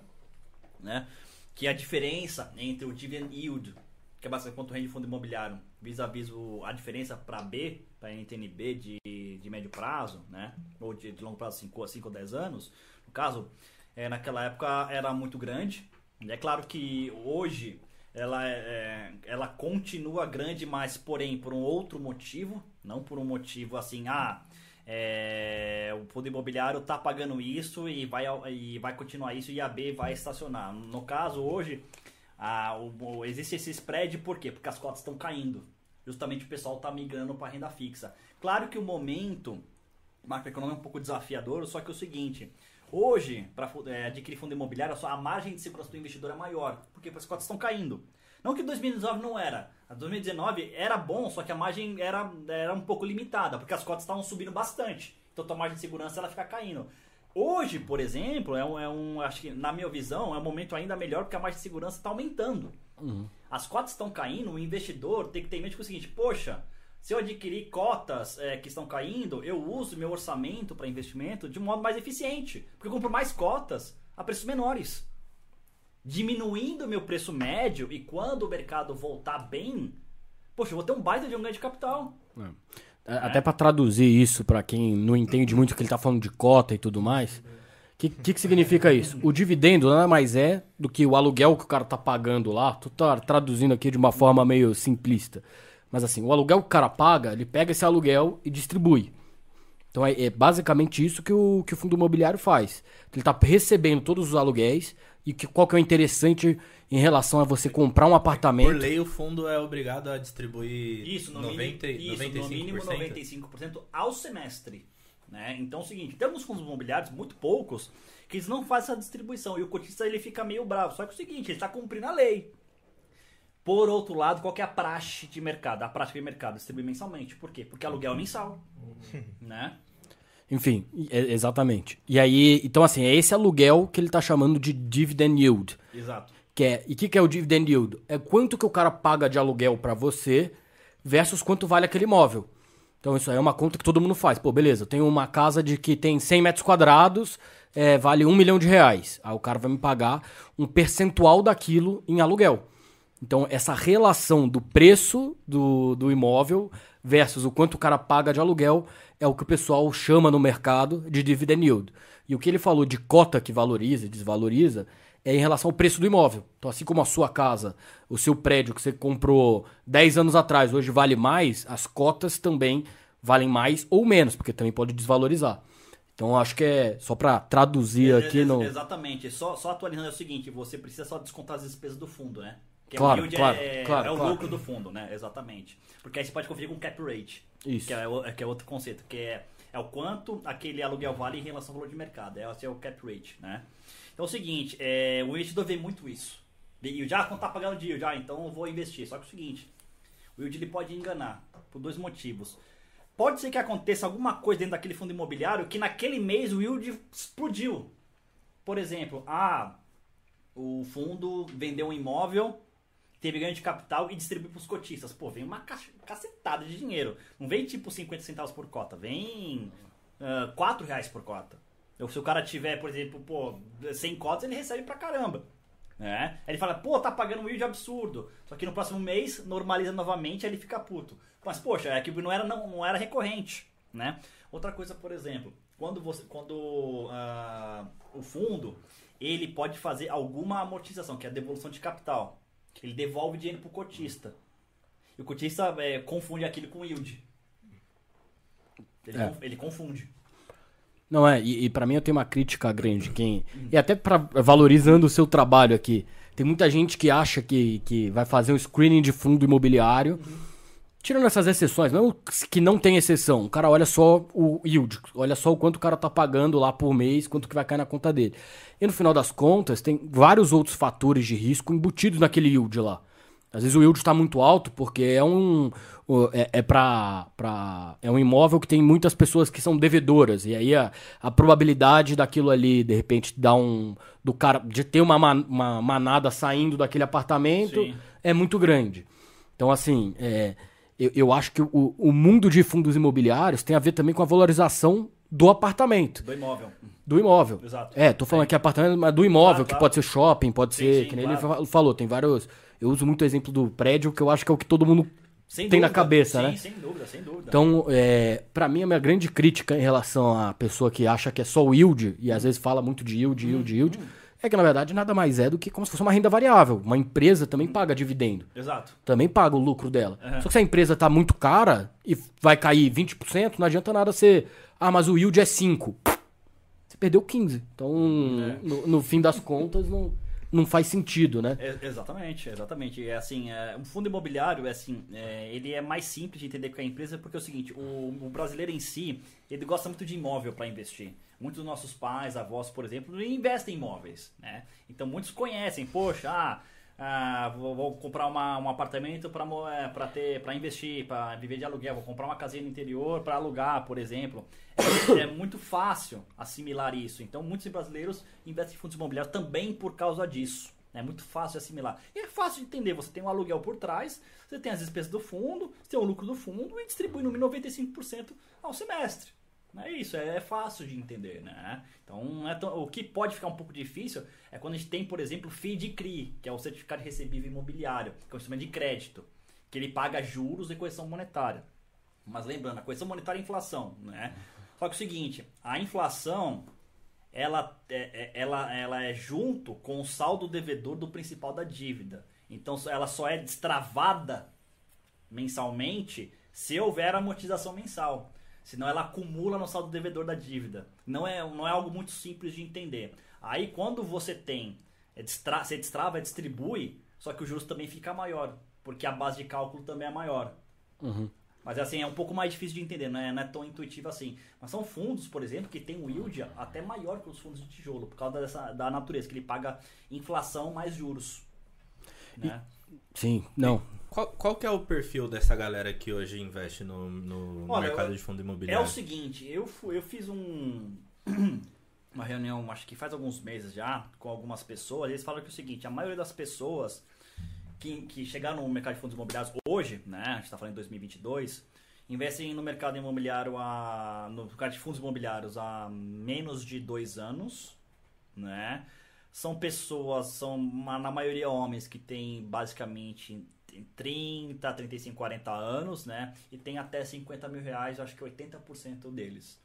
né? Que a diferença entre o dividend yield, que é basicamente quanto rende fundo imobiliário, vis-a-vis o- a diferença para B, para NTNB de, de médio prazo, né? Ou de, de longo prazo, 5 cinco ou 10 anos, no caso, é, naquela época era muito grande. É claro que hoje ela, é- é, ela continua grande, mas porém por um outro motivo, não por um motivo assim, ah, é, o fundo imobiliário tá pagando isso e vai, e vai continuar isso e a B vai estacionar. No caso, hoje, o- existe esse spread por quê? Porque as cotas estão caindo. Justamente o pessoal tá migrando para renda fixa. Claro que o momento macroeconômico é um pouco desafiador, só que é o seguinte, hoje, para adquirir fundo imobiliário, a margem de segurança do investidor é maior, porque as cotas estão caindo. Não que 2019 não era. A 2019 era bom, só que a margem era, era um pouco limitada, porque as cotas estavam subindo bastante. Então a margem de segurança ela fica caindo. Hoje, por exemplo, é um, é um- acho que na minha visão, é um momento ainda melhor porque a margem de segurança está aumentando. As cotas estão caindo, o investidor tem que ter em mente é o seguinte, poxa, se eu adquirir cotas é, que estão caindo, eu uso meu orçamento para investimento de um modo mais eficiente. Porque eu compro mais cotas a preços menores. Diminuindo meu preço médio e quando o mercado voltar bem, poxa, eu vou ter um baita de um ganho de capital. É, Até para traduzir isso para quem não entende muito que ele tá falando de cota e tudo mais. O que, que, que significa isso? O dividendo nada mais é do que o aluguel que o cara tá pagando lá. Tu tá traduzindo aqui de uma forma meio simplista. Mas assim, o aluguel que o cara paga, ele pega esse aluguel e distribui. Então é, é basicamente isso que o, que o fundo imobiliário faz. Ele está recebendo todos os aluguéis e que, qual que é o interessante em relação a você comprar um Por apartamento. lei, o fundo é obrigado a distribuir Isso, no 90, mínimo, isso, no mínimo 95%. 95% ao semestre. Né? Então é o seguinte, temos fundos imobiliários, muito poucos, que eles não fazem essa distribuição. E o cotista ele fica meio bravo. Só que é o seguinte, ele está cumprindo a lei. Por outro lado, qual que é a praxe de mercado? A prática de mercado distribui mensalmente. Por quê? Porque aluguel é mensal. né? Enfim, é- exatamente. E aí, então assim, é esse aluguel que ele está chamando de dividend yield. Exato. Que é, e o que, que é o dividend yield? É quanto que o cara paga de aluguel para você versus quanto vale aquele imóvel. Então isso aí é uma conta que todo mundo faz. Pô, beleza, eu tenho uma casa de que tem 100 metros quadrados, é, vale um milhão de reais. Aí o cara vai me pagar um percentual daquilo em aluguel. Então essa relação do preço do, do imóvel versus o quanto o cara paga de aluguel é o que o pessoal chama no mercado de dividend yield. E o que ele falou de cota que valoriza e desvaloriza é em relação ao preço do imóvel. Então, assim como a sua casa, o seu prédio que você comprou 10 anos atrás, hoje vale mais, as cotas também valem mais ou menos, porque também pode desvalorizar. Então acho que é só pra traduzir aqui Ex- no. Exatamente. Só, só atualizando é o seguinte, você precisa só descontar as despesas do fundo, né? Que Claro, o yield claro, é, claro, é o claro. lucro do fundo, né? Exatamente. Porque aí você pode conferir com cap rate. Isso. Que é, o- que é outro conceito, que é, é o quanto aquele aluguel vale em relação ao valor de mercado. É, esse é o cap rate, né? Então é o seguinte, é, o investidor vê muito isso. E já quando tá pagando de yield, ah, então eu vou investir. Só que é o seguinte, o yield ele pode enganar por dois motivos. Pode ser que aconteça alguma coisa dentro daquele fundo imobiliário que naquele mês o yield explodiu. Por exemplo, ah, o fundo vendeu um imóvel, teve ganho de capital e distribuiu para os cotistas. Pô, vem uma ca- cacetada de dinheiro. Não vem tipo 50 centavos por cota, vem ah, 4 reais por cota. Ou se o cara tiver, por exemplo, pô, 100 cotas, ele recebe pra caramba. Né? Aí ele fala, pô, tá pagando um yield absurdo. Só que no próximo mês, normaliza novamente, aí ele fica puto. Mas, poxa, é que não era, não, não era recorrente. Né? Outra coisa, por exemplo, quando, você, quando ah, o fundo ele pode fazer alguma amortização, que é a devolução de capital. Ele devolve dinheiro pro cotista. E o cotista é, confunde aquilo com yield. Ele, É. confunde. Não é, e, e para mim eu tenho uma crítica grande. Quem, e até pra, valorizando o seu trabalho aqui. Tem muita gente que acha que, que vai fazer um screening de fundo imobiliário. Tirando essas exceções, não que não tem exceção. O cara olha só o yield, olha só o quanto o cara tá pagando lá por mês, quanto que vai cair na conta dele. E no final das contas, tem vários outros fatores de risco embutidos naquele yield lá. Às vezes o yield está muito alto porque é um é, é para é um imóvel que tem muitas pessoas que são devedoras e aí a, a probabilidade daquilo ali de repente dar um do cara de ter uma, ma- uma manada saindo daquele apartamento Sim. é muito grande. Então assim é, eu, eu acho que o, o mundo de fundos imobiliários tem a ver também com a valorização do apartamento, Do imóvel. do imóvel. Exato. É, tô falando aqui apartamento, mas do imóvel, Claro, que claro. pode ser shopping, pode Sim, ser, sim, que nem claro. ele fa- falou, tem vários. Eu uso muito o exemplo do prédio, que eu acho que é o que todo mundo Sem tem na dúvida. cabeça, Sim, né? Sem dúvida, sem dúvida. Então, é, para mim, a minha grande crítica em relação à pessoa que acha que é só o yield, e às vezes fala muito de yield, yield, yield, é que na verdade nada mais é do que como se fosse uma renda variável. Uma empresa também paga dividendo, Exato. também paga o lucro dela. Uhum. Só que se a empresa tá muito cara e vai cair 20%, não adianta nada ser, ah, mas o yield é 5. Você perdeu 15. Então, no, no fim das contas, não, não faz sentido, né? É, exatamente, exatamente. É assim, é, um fundo imobiliário, é assim, é, ele é mais simples de entender que a empresa, porque é o seguinte, o, o brasileiro em si, ele gosta muito de imóvel para investir. Muitos dos nossos pais, avós, por exemplo, investem em imóveis, né? Então muitos conhecem, poxa, ah, ah, vou, vou comprar uma, um apartamento para ter, para investir, para viver de aluguel, vou comprar uma casinha no interior para alugar, por exemplo. É, é muito fácil assimilar isso. Então muitos brasileiros investem em fundos imobiliários também por causa disso. É muito fácil de assimilar. E é fácil de entender. Você tem um aluguel por trás, você tem as despesas do fundo, você tem o lucro do fundo e distribui no mínimo 95% ao semestre. É isso, é, é fácil de entender, né? Então, é tão- o que pode ficar um pouco difícil é quando a gente tem, por exemplo, o FII de CRI, que é o Certificado de Recebível Imobiliário, que é um instrumento de crédito, que ele paga juros e correção monetária. Mas lembrando, a correção monetária é inflação, né? Só que é o seguinte, a inflação, ela é, é- ela, ela é junto com o saldo devedor do principal da dívida. Então, ela só é destravada mensalmente se houver amortização mensal. Senão ela acumula no saldo devedor da dívida. Não é, não é algo muito simples de entender. Aí quando você tem, é destra, você destrava, distribui, só que o juros também fica maior, porque a base de cálculo também é maior. Mas assim, é um pouco mais difícil de entender, não é, não é tão intuitivo assim. Mas são fundos, por exemplo, que tem um yield até maior que os fundos de tijolo, por causa dessa, da natureza, que ele paga inflação mais juros. Né? Sim, não. Qual, qual que é o perfil dessa galera que hoje investe no, no Olha, mercado eu- de fundo É imobiliário? o seguinte, eu, fu- eu fiz um uma reunião, acho que faz alguns meses já, com algumas pessoas, e eles falam que é o seguinte, a maioria das pessoas que, que chegaram no mercado de fundos imobiliários hoje, né, a gente está falando em 2022, investem no mercado imobiliário, a, no mercado de fundos imobiliários há menos de dois anos, né, são pessoas, são na maioria homens que têm basicamente 30, 35, 40 anos, né? E tem até 50 mil reais, acho que 80% deles.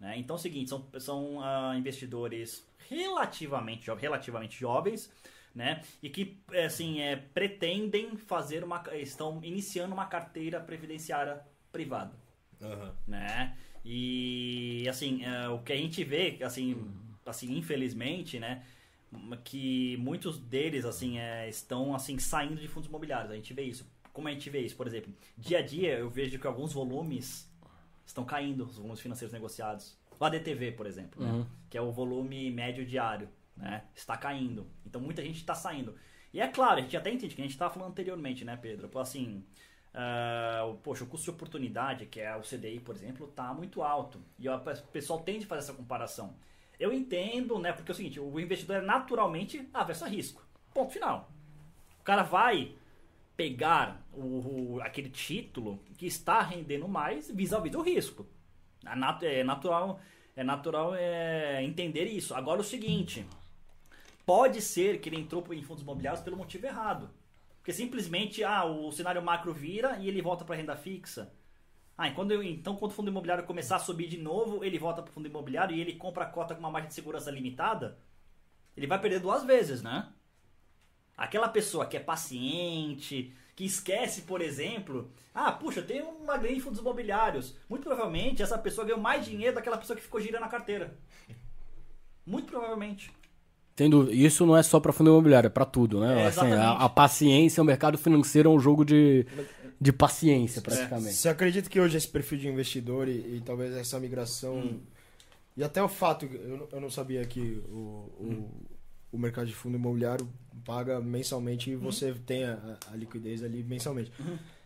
Né? Então é o seguinte, são, são ah, investidores relativamente, jo- relativamente jovens, né? E que é, assim, é, pretendem fazer uma. estão iniciando uma carteira previdenciária privada Aham. né? E assim, é, o que a gente vê, assim, assim, infelizmente, né, que muitos deles assim é, estão assim saindo de fundos imobiliários. A gente vê isso. Como a gente vê isso, por exemplo, dia a dia eu vejo que alguns volumes estão caindo, os volumes financeiros negociados. O ADTV, por exemplo, né, Uhum. que é o volume médio diário, né, está caindo. Então muita gente está saindo. E é claro, a gente até entende que a gente estava falando anteriormente, né, Pedro? Assim, o- poxa, o custo de oportunidade, que é o CDI, por exemplo, está muito alto. E o pessoal tende a fazer essa comparação. Eu entendo, né? Porque é o seguinte, o investidor é naturalmente averso a risco. Ponto final. O cara vai pegar o, o- aquele título que está rendendo mais vis-à-vis do risco. É, é natural, é natural é, entender isso. Agora o seguinte, pode ser que ele entrou em fundos imobiliários pelo motivo errado. Porque simplesmente, ah, o cenário macro vira e ele volta para renda fixa. Ah, quando eu- então quando o fundo imobiliário começar a subir de novo, ele volta para o fundo imobiliário e ele compra a cota com uma margem de segurança limitada, ele vai perder duas vezes, né? Aquela pessoa que é paciente, que esquece, por exemplo, ah, puxa, eu tenho uma grande em fundos imobiliários. Muito provavelmente essa pessoa ganhou mais dinheiro daquela pessoa que ficou girando a carteira. Muito provavelmente. Tendo, isso não é só pra fundo imobiliário, é pra tudo, né? É, Assim, a, a paciência, o mercado financeiro é um jogo de, de paciência, praticamente. Você acredita que hoje esse perfil de investidor e, e talvez essa migração. Hum. E até o fato, eu, não- eu não sabia que o, o, o mercado de fundo imobiliário paga mensalmente e você tem a, a liquidez ali mensalmente.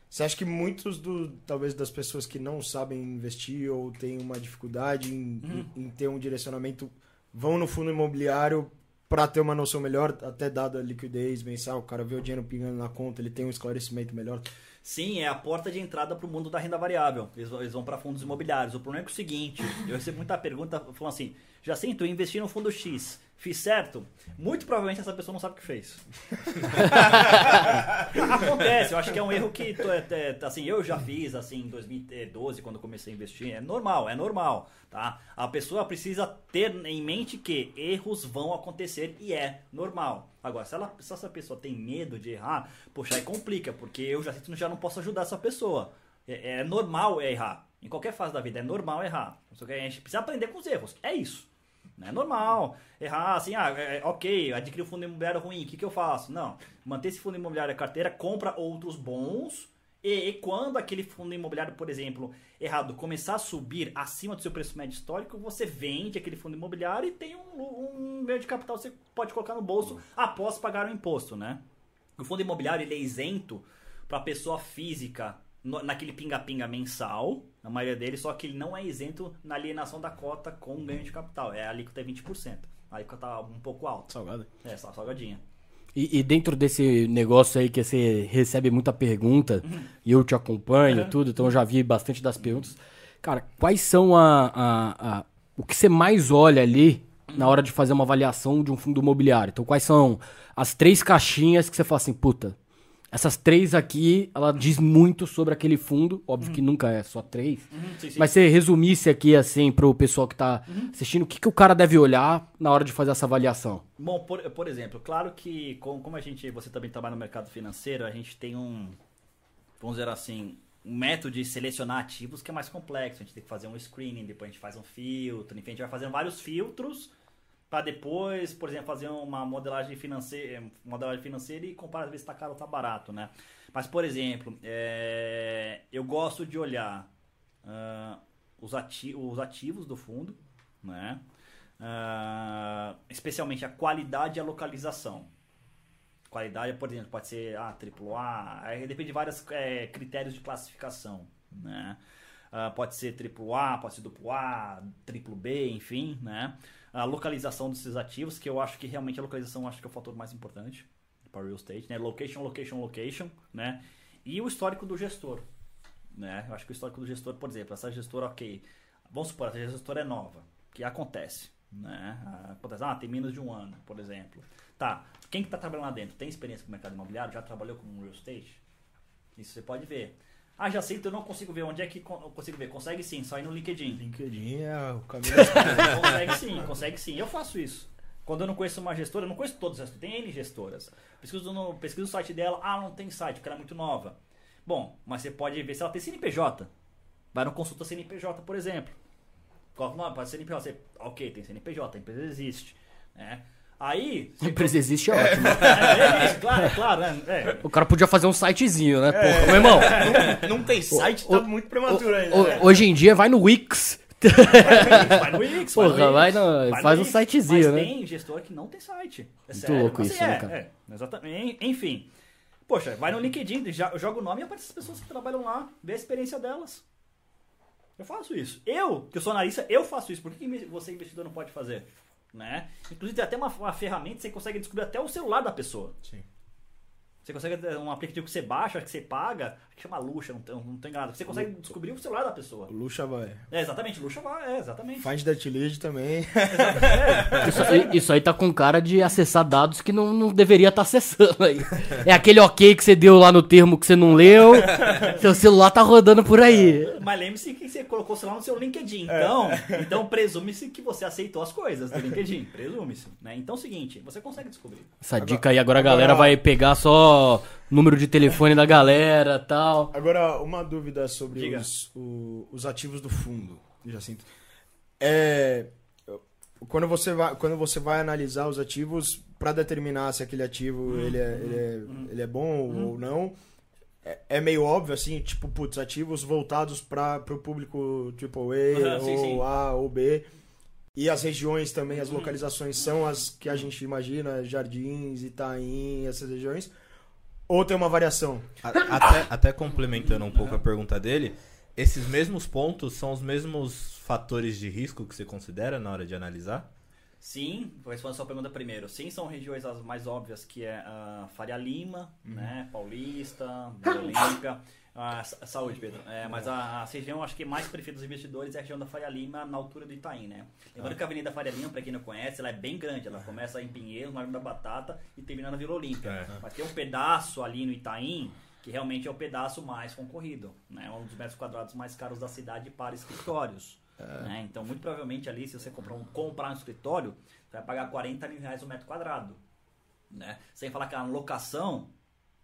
Você acha que muitos do, talvez das pessoas que não sabem investir ou têm uma dificuldade em, em- em ter um direcionamento vão no fundo imobiliário para ter uma noção melhor, até dada a liquidez mensal, o cara vê o dinheiro pingando na conta, ele tem um esclarecimento melhor. Sim, é a porta de entrada para o mundo da renda variável. Eles vão, para fundos imobiliários. O problema é é o seguinte, eu recebo muita pergunta falando assim, Jacinto, eu investi no fundo X, fiz certo? Muito provavelmente essa pessoa não sabe o que fez. Acontece, eu acho que é um erro que, é, é, assim, eu já fiz, assim, em 2012, quando comecei a investir. É normal, é normal, tá? A pessoa precisa ter em mente que erros vão acontecer e é normal. Agora, se, ela, se essa pessoa tem medo de errar, poxa, aí complica, porque eu já, já não posso ajudar essa pessoa. É, é normal errar. Em qualquer fase da vida é normal errar. A gente precisa aprender com os erros. É isso. Não é normal errar assim, ah, é, ok, adquiri um fundo imobiliário ruim, o que, que eu faço? Não, manter esse fundo imobiliário na carteira, compra outros bons e, e quando aquele fundo imobiliário, por exemplo, errado, começar a subir acima do seu preço médio histórico, você vende aquele fundo imobiliário e tem um, um ganho de capital que você pode colocar no bolso após pagar o imposto, né? O fundo imobiliário ele é isento para pessoa física no- naquele pinga-pinga mensal, a maioria deles, só que ele não é isento na alienação da cota com ganho de capital. É a alíquota é 20%. A alíquota tá um pouco alta. Salgado. É, só salgadinha. E, e dentro desse negócio aí que você recebe muita pergunta, e eu te acompanho Uhum. tudo, então eu já vi bastante das perguntas. Cara, quais são a, a- a- o que você mais olha ali na hora de fazer uma avaliação de um fundo imobiliário? Então, quais são as três caixinhas que você fala assim, puta, essas três aqui, ela diz muito sobre aquele fundo, óbvio que nunca é só três, Sim, sim. mas você resumisse aqui, assim, pro pessoal que tá assistindo, o que, que o cara deve olhar na hora de fazer essa avaliação? Bom, por, por exemplo, claro que com- como a gente, você também trabalha no mercado financeiro, a gente tem um, vamos dizer assim, um método de selecionar ativos que é mais complexo. A gente tem que fazer um screening, depois a gente faz um filtro, enfim, a gente vai fazendo vários filtros para depois, por exemplo, fazer uma modelagem financeira, modelagem financeira e comparar ver se está caro ou está barato, né? Mas, por exemplo, é, eu gosto de olhar ah, os, ati os ativos do fundo, né? Ah, especialmente a qualidade e a localização. Qualidade, por exemplo, pode ser ah, AAA, aí depende de vários é, critérios de classificação, né? Ah, pode ser AAA, pode ser AA, triplo B, enfim, né? A localização desses ativos, que eu acho que realmente a localização acho que é o fator mais importante para real estate, né? Location, location, location, né? E o histórico do gestor, né? Eu acho que o histórico do gestor, por exemplo, essa gestora, ok, vamos supor, essa gestora é nova, que acontece, né? Ah, Acontece, ah, tem menos de um ano, por exemplo. Tá, quem que tá trabalhando lá dentro? Tem experiência com o mercado imobiliário? Já trabalhou com real estate? Isso você pode ver. Ah, já sei, então eu não consigo ver. Onde é que con- eu consigo ver? Consegue sim, só ir no LinkedIn. LinkedIn é o caminho. consegue sim, consegue sim. Eu faço isso. Quando eu não conheço uma gestora, eu não conheço todas as tem N gestoras. Pesquiso, no, pesquiso o site dela, ah, não tem site, porque ela é muito nova. Bom, mas você pode ver se ela tem CNPJ. Vai no consulta CNPJ, por exemplo. Coloca o nome, pode ser CNPJ. Você, ok, tem CNPJ, a empresa existe. Né? Aí. A empresa existe, é ótimo. É, existe, claro, é claro, né? É. O cara podia fazer um sitezinho, né? Porra, meu irmão. Não tem site, tá muito prematuro ainda. né? hoje em dia vai no Wix. Vai no Wix, Porra, vai no Wix, vai no- vai no faz um Wix. sitezinho, Mas né? tem gestor que não tem site. É Muito sério. louco isso, é, né, cara? é, exatamente. Enfim. Poxa, vai no LinkedIn, já- joga o nome e aparece as pessoas que trabalham lá, vê a experiência delas. Eu faço isso. Eu, que eu sou analista, eu faço isso. Por que você, investidor, não pode fazer? Né? Inclusive, tem até uma, uma ferramenta que você consegue descobrir até o celular da pessoa. Sim. Você consegue, um aplicativo que você baixa, que você paga, que chama Luxa, não tem, não tem nada. Você consegue descobrir o celular da pessoa. Luxa vai. É, exatamente, Luxa vai, é, exatamente. Find that lead também. Isso aí, isso aí tá com cara de acessar dados que não, não deveria estar acessando aí. É aquele ok que você deu lá no termo que você não leu. Seu celular tá rodando por aí. Mas lembre-se que você colocou o celular no seu LinkedIn. É. Então, então presume-se que você aceitou as coisas do LinkedIn. Presume-se. Né? Então é o seguinte, você consegue descobrir. Essa dica aí agora a galera agora- vai pegar só número de telefone da galera tal. Agora, uma dúvida sobre os, o- os ativos do fundo, Jacinto. É, quando, você vai, quando você vai analisar os ativos para determinar se aquele ativo ele, é, ele, é, ele é bom ou não, é, é meio óbvio, assim, tipo, putz, ativos voltados para o público AAA sim, ou sim. A ou B. E as regiões também, as localizações são as que a gente imagina, Jardins, Itaim, essas regiões. Ou tem uma variação? A- Até, até complementando um pouco a pergunta dele, esses mesmos pontos são os mesmos fatores de risco que você considera na hora de analisar? Sim, vou responder a sua pergunta primeiro. Sim, são regiões as mais óbvias, que é a Faria Lima, né, Paulista, Olímpica. Ah, sa- saúde, Pedro. É, mas a, a região, acho que mais preferida dos investidores é a região da Faria Lima, na altura do Itaim, né? Lembrando que a Avenida Faria Lima, pra quem não conhece, ela é bem grande. Ela começa em Pinheiros, na Largo da Batata e termina na Vila Olímpica. É. Mas tem um pedaço ali no Itaim que realmente é o pedaço mais concorrido, né? Um dos metros quadrados mais caros da cidade para escritórios. né? Então, muito provavelmente ali, se você comprar um, comprar um escritório, você vai pagar 40 mil reais o metro quadrado. Né? Sem falar que a locação,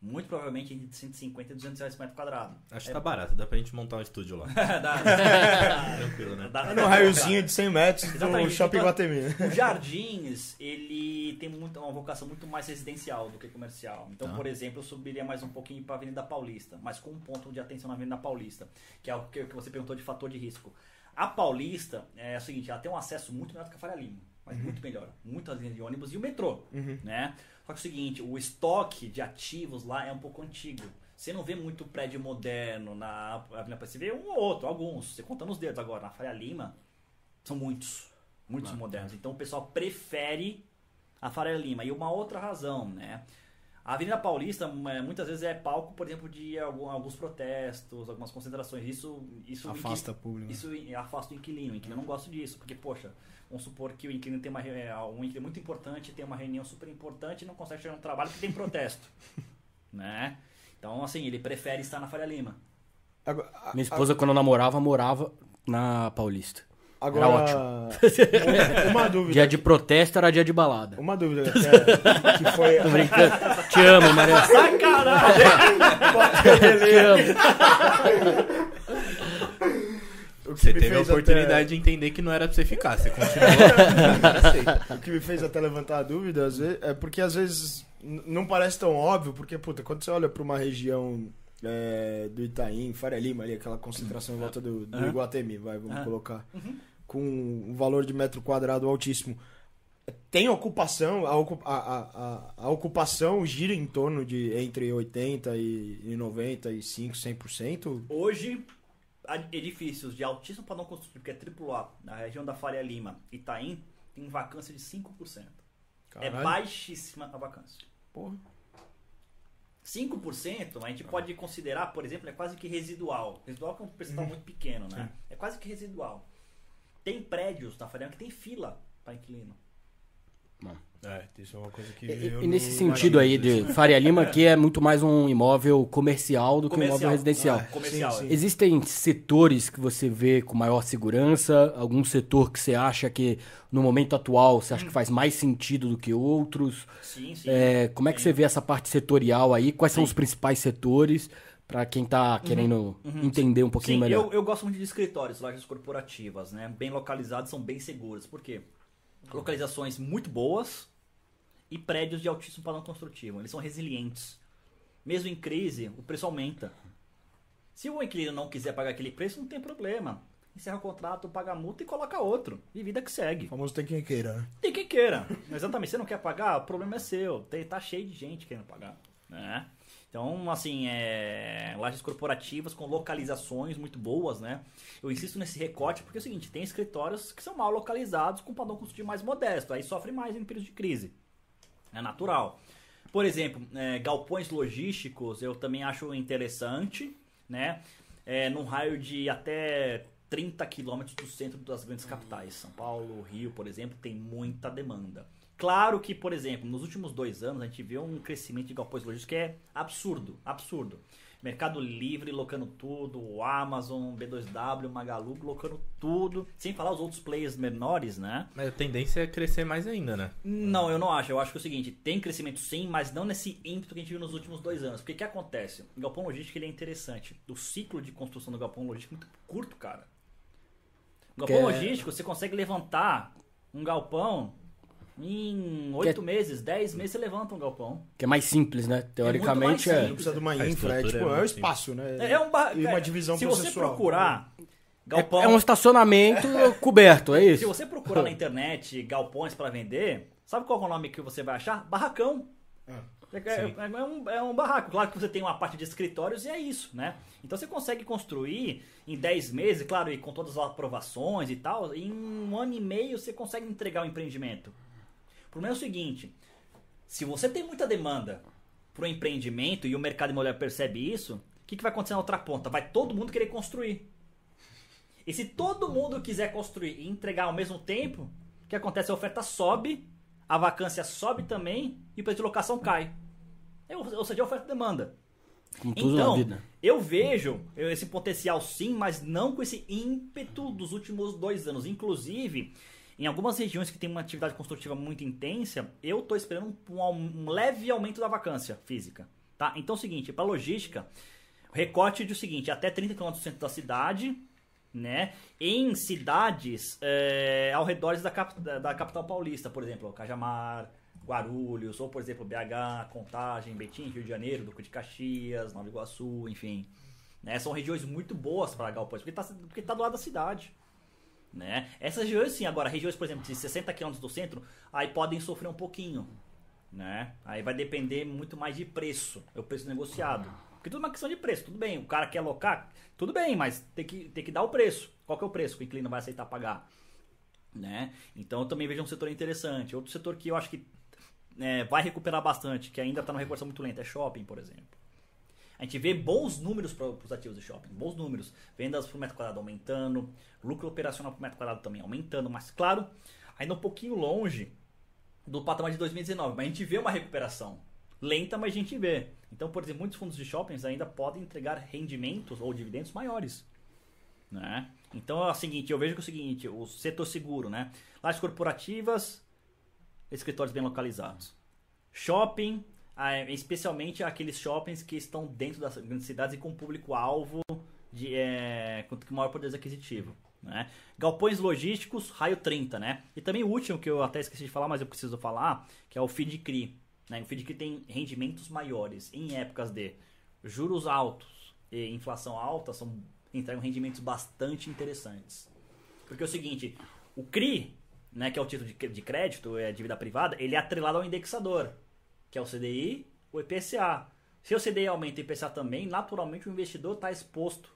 muito provavelmente entre 150 e 200 reais por metro quadrado. Acho que tá barato, dá pra gente montar um estúdio lá. Dá- Tranquilo, né? dá- É no raiozinho de 100 metros do Exatamente. Shopping Então, Guatemi. O Jardins, ele tem muito, uma vocação muito mais residencial do que comercial. Então, por exemplo, eu subiria mais um pouquinho para a Avenida Paulista, mas com um ponto de atenção na Avenida Paulista, que é o que que você perguntou de fator de risco. A Paulista é o seguinte, ela tem um acesso muito melhor do que a Faria Lima, mas muito melhor. Muitas linhas de ônibus e o metrô, né? Só que é o seguinte, o estoque de ativos lá é um pouco antigo. Você não vê muito prédio moderno na Avenida Paulista. Você vê um ou outro, alguns. Você conta nos dedos agora. Na Faria Lima, são muitos. Muitos modernos. Então o pessoal prefere a Faria Lima. E uma outra razão, né? A Avenida Paulista é, muitas vezes é palco, por exemplo, de algum- alguns protestos, algumas concentrações. Isso, isso Afasta inqui- público. né? Isso afasta o inquilino. O inquilino não gosta disso, porque, poxa, vamos supor que o inquilino tem uma, é, um inquilino muito importante, tem uma reunião super importante e não consegue chegar no trabalho porque tem protesto. né? Então, assim, ele prefere estar na Faria Lima. Agora, a- Minha esposa, quando namorava, morava na Paulista. Agora uma, uma dúvida. Dia de protesto era dia de balada. Uma dúvida que, é- que foi. Tô brincando. Te amo, Maria. Sacanagem! Te amo. Você teve a oportunidade de entender que não era pra você ficar, você continuou. até- o que me fez até levantar a dúvida às vezes, é porque às vezes não parece tão óbvio, porque, puta, quando você olha pra uma região é, do Itaim, Faria Lima, ali, aquela concentração em volta do, do. Iguatemi, vai, vamos Aham. colocar, Uhum. Com um valor de metro quadrado altíssimo. Tem ocupação, a, a, a, ocupação gira em torno de entre 80% e, e 95%, 100%? Hoje, edifícios de altíssimo padrão construtivo, que é AAA, na região da Faria Lima, Itaim, tem vacância de 5%. É Caralho. baixíssima a vacância. Porra. 5% a gente pode considerar, por exemplo, é quase que residual. Residual é um percentual muito pequeno, né? É quase que residual. Tem prédios na Faria Lima que tem fila para inquilino. É, isso é uma coisa que. E, eu e nesse não sentido aí de Faria Lima, que é muito mais um imóvel comercial do que um imóvel residencial. Ah, Comercial. sim, sim. Existem setores que você vê com maior segurança? Algum setor que você acha que, no momento atual, você acha que faz mais sentido do que outros? Sim, sim. É, como é que você vê essa parte setorial aí? Quais são os principais setores? Pra quem tá querendo entender um pouquinho Sim, melhor. eu, eu gosto muito de escritórios, lojas corporativas, né? Bem localizados, são bem seguros. Por quê? Localizações muito boas e prédios de altíssimo padrão construtivo. Eles são resilientes. Mesmo em crise, o preço aumenta. Se o inquilino não quiser pagar aquele preço, não tem problema. Encerra o contrato, paga a multa e coloca outro. E vida que segue. O famoso tem quem queira, né? Tem quem queira. Exatamente. Você não quer pagar, o problema é seu. Tem, tá cheio de gente querendo pagar. Né? Então, assim, é... lajes corporativas com localizações muito boas, né? Eu insisto nesse recorte porque é o seguinte, tem escritórios que são mal localizados com padrão construtivo mais modesto. Aí sofre mais em período de crise. É natural. Por exemplo, é, galpões logísticos eu também acho interessante, né? É, num raio de até 30 quilômetros do centro das grandes capitais. São Paulo, Rio, por exemplo, tem muita demanda. Claro que, por exemplo, nos últimos dois anos a gente vê um crescimento de galpões logísticos que é absurdo, absurdo. Mercado Livre locando tudo, o Amazon, B2W, Magalu locando tudo, sem falar os outros players menores, né? Mas a tendência é crescer mais ainda, né? Não, eu não acho. Eu acho que é o seguinte, tem crescimento sim, mas não nesse ímpeto que a gente viu nos últimos dois anos. Porque o que acontece? O galpão logístico ele é interessante. O ciclo de construção do galpão logístico é muito curto, cara. O galpão Que é- logístico, você consegue levantar um galpão em oito meses, dez meses você levanta um galpão. Que é mais simples, né? Teoricamente mais é. Não precisa de uma A infra, é tipo, é é um espaço, né? É, é um ba- E uma divisão Se você processual. procurar É, galpão... é um estacionamento coberto, é Se isso? você procurar na internet galpões para vender, sabe qual é o nome que você vai achar? Barracão. É, é- é um, é um barraco. Claro que você tem uma parte de escritórios e é isso, né? Então você consegue construir em 10 meses, claro, e com todas as aprovações e tal, em um ano e meio você consegue entregar o empreendimento. O problema é o seguinte: se você tem muita demanda para o empreendimento e o mercado imobiliário percebe isso, o que, que vai acontecer na outra ponta? Vai todo mundo querer construir. E se todo mundo quiser construir e entregar ao mesmo tempo, o que acontece? A oferta sobe, a vacância sobe também e o preço de locação cai. É, Ou seja, a oferta e demanda. Como Então, eu vejo esse potencial sim, mas não com esse ímpeto dos últimos dois anos. Inclusive, em algumas regiões que tem uma atividade construtiva muito intensa, eu estou esperando um, um leve aumento da vacância física. Tá? Então é o seguinte, para logística, recorte diz o seguinte, até 30 km do centro da cidade, né? Em cidades é, ao redor da, cap- da- da capital paulista, por exemplo, Cajamar, Guarulhos, ou por exemplo BH, Contagem, Betim, Rio de Janeiro, Duque de Caxias, Nova Iguaçu, enfim. Né? São regiões muito boas para galpões, porque está porque tá do lado da cidade. Né? Essas regiões sim, agora regiões, por exemplo, de 60 km do centro, aí podem sofrer um pouquinho. Né? Aí vai depender muito mais de preço, é o preço negociado. Porque tudo é uma questão de preço, tudo bem, o cara quer alocar, tudo bem, mas tem que, tem que dar o preço. Qual que é o preço que o inquilino vai aceitar pagar? Né? Então eu também vejo um setor interessante. Outro setor que eu acho que é, vai recuperar bastante, que ainda está numa recuperação muito lenta, é shopping, por exemplo. A gente vê bons números para os ativos de shopping, bons números. Vendas por metro quadrado aumentando, lucro operacional por metro quadrado também aumentando, mas claro, ainda um pouquinho longe do patamar de 2019. Mas a gente vê uma recuperação. Lenta, mas a gente vê. Então, por exemplo, muitos fundos de shoppings ainda podem entregar rendimentos ou dividendos maiores. Né? Então é o seguinte, eu vejo que é o seguinte, o setor seguro, né? Lajes corporativas, escritórios bem localizados. Shopping, especialmente aqueles shoppings que estão dentro das grandes cidades e com público-alvo de é, com maior poder aquisitivo. Né? Galpões logísticos, raio 30, né? E também o último que eu até esqueci de falar, mas eu preciso falar, que é o FIDCRI. Né? O FIDCRI tem rendimentos maiores em épocas de juros altos e inflação alta, são, entregam rendimentos bastante interessantes. Porque é o seguinte, o CRI, né, que é o título de, de crédito, é dívida privada, ele é atrelado ao indexador, que é o CDI, o IPCA. Se o CDI aumenta e o IPCA também, naturalmente o investidor está exposto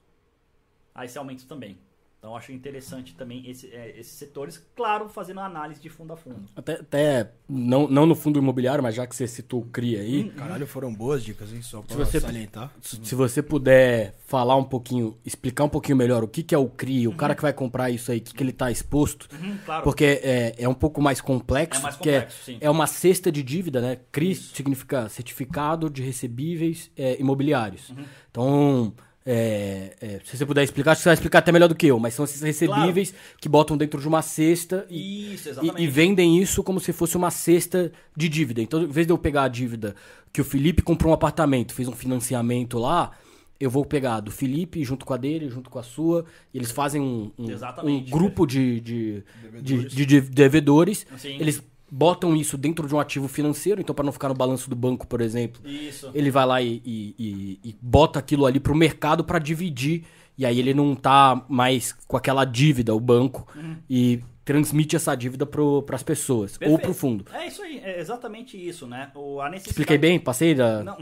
a esse aumento também. Então eu acho interessante também esse- é, esses setores, claro, fazendo análise de fundo a fundo. Até, até não, não no fundo imobiliário, mas já que você citou o CRI aí, Caralho, foram boas dicas, hein? Só pra você- salientar. se se você puder falar um pouquinho, explicar um pouquinho melhor o que, que é o CRI, o cara que vai comprar isso aí, o que, que ele tá exposto, Uhum, claro. porque é, é um pouco mais complexo, É mais porque complexo, sim. é uma cesta de dívida, né? CRI significa Certificado de Recebíveis é, Imobiliários. Uhum. Então, é, é, se você puder explicar, acho que você vai explicar até melhor do que eu, mas são esses recebíveis que botam dentro de uma cesta e, Isso, e, e vendem isso como se fosse uma cesta de dívida. Então, em vez de eu pegar a dívida que o Felipe comprou um apartamento, fez um financiamento lá, eu vou pegar do Felipe junto com a dele, junto com a sua, e eles fazem um, um, um grupo de, de, de, Devedores. de- de devedores. Sim. Eles botam isso dentro de um ativo financeiro, então para não ficar no balanço do banco, por exemplo, Isso. ele vai lá e, e- e- e bota aquilo ali pro mercado para dividir. E aí ele não tá mais com aquela dívida, o banco, e transmite essa dívida pro, pras pessoas, ou Perfeito. pro fundo. É isso aí, é exatamente isso, né? O, a necessidade... Expliquei bem? Passei da. Não,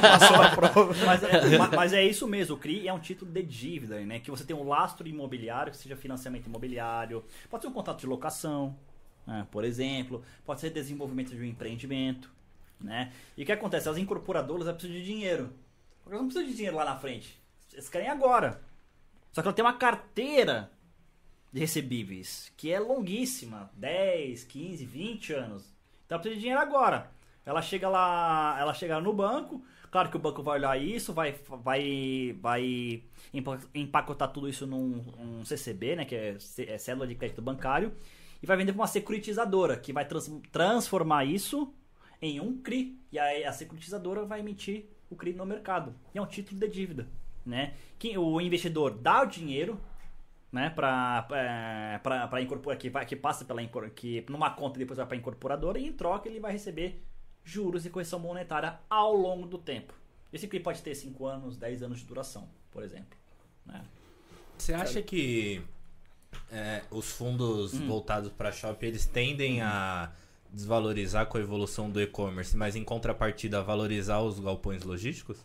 Passou a prova. mas, é, ma- mas é isso mesmo, o CRI é um título de dívida, né? Que você tem um lastro imobiliário, que seja financiamento imobiliário, pode ser um contrato de locação, né? por exemplo, pode ser desenvolvimento de um empreendimento, né? E o que acontece? As incorporadoras precisam de dinheiro. Elas não precisam de dinheiro lá na frente. Eles querem agora. Só que ela tem uma carteira de recebíveis que é longuíssima, 10, 15, 20 anos. Então ela precisa de dinheiro agora. Ela chega lá, ela chega no banco, claro que o banco vai olhar isso, vai vai vai empa- empacotar tudo isso num um CCB, né, que é, é célula de crédito bancário, e vai vender para uma securitizadora, que vai trans- transformar isso em um CRI, e aí a securitizadora vai emitir o CRI no mercado. E é um título de dívida, né? Que o investidor dá o dinheiro né, para para incorporar que que passa pela que numa conta e depois vai para a incorporadora e em troca ele vai receber juros e correção monetária ao longo do tempo. Esse CRI pode ter 5 anos, 10 anos de duração, por exemplo, né? Você acha que é, os fundos Hum. voltados para shopping eles tendem a desvalorizar com a evolução do e-commerce, mas em contrapartida valorizar os galpões logísticos?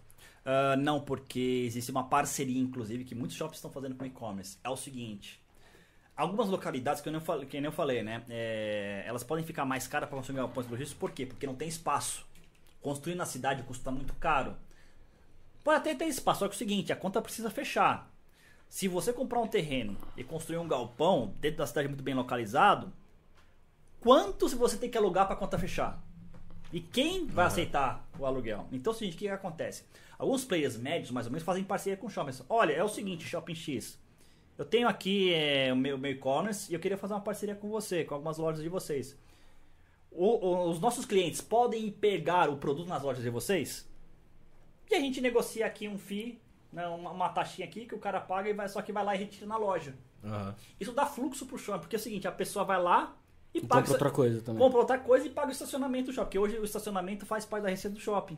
Ah, não, porque existe uma parceria, inclusive, que muitos shoppings estão fazendo com e-commerce. É o seguinte: algumas localidades, que eu nem falei, que nem eu falei né? é, elas podem ficar mais caras para consumir galpões logísticos, por quê? Porque não tem espaço. Construir na cidade custa muito caro. Pode até ter espaço, só que é o seguinte: a conta precisa fechar. Se você comprar um terreno e construir um galpão dentro da cidade muito bem localizado, quanto você tem que alugar para a conta fechar? E quem vai aceitar o aluguel? Então, é o seguinte, o que, que acontece? Alguns players médios, mais ou menos, fazem parceria com shoppings. Olha, é o seguinte, Shopping X. Eu tenho aqui é, o meu meu e-commerce e eu queria fazer uma parceria com você, com algumas lojas de vocês. O- o- os nossos clientes podem pegar o produto nas lojas de vocês? E a gente negocia aqui um FII, né, uma, uma taxinha aqui que o cara paga e vai, só que vai lá e retira na loja. Aham. Isso dá fluxo pro shopping, porque é o seguinte, a pessoa vai lá e E paga... compra outra coisa também. Compra outra coisa e paga o estacionamento do shopping. Porque hoje o estacionamento faz parte da receita do shopping.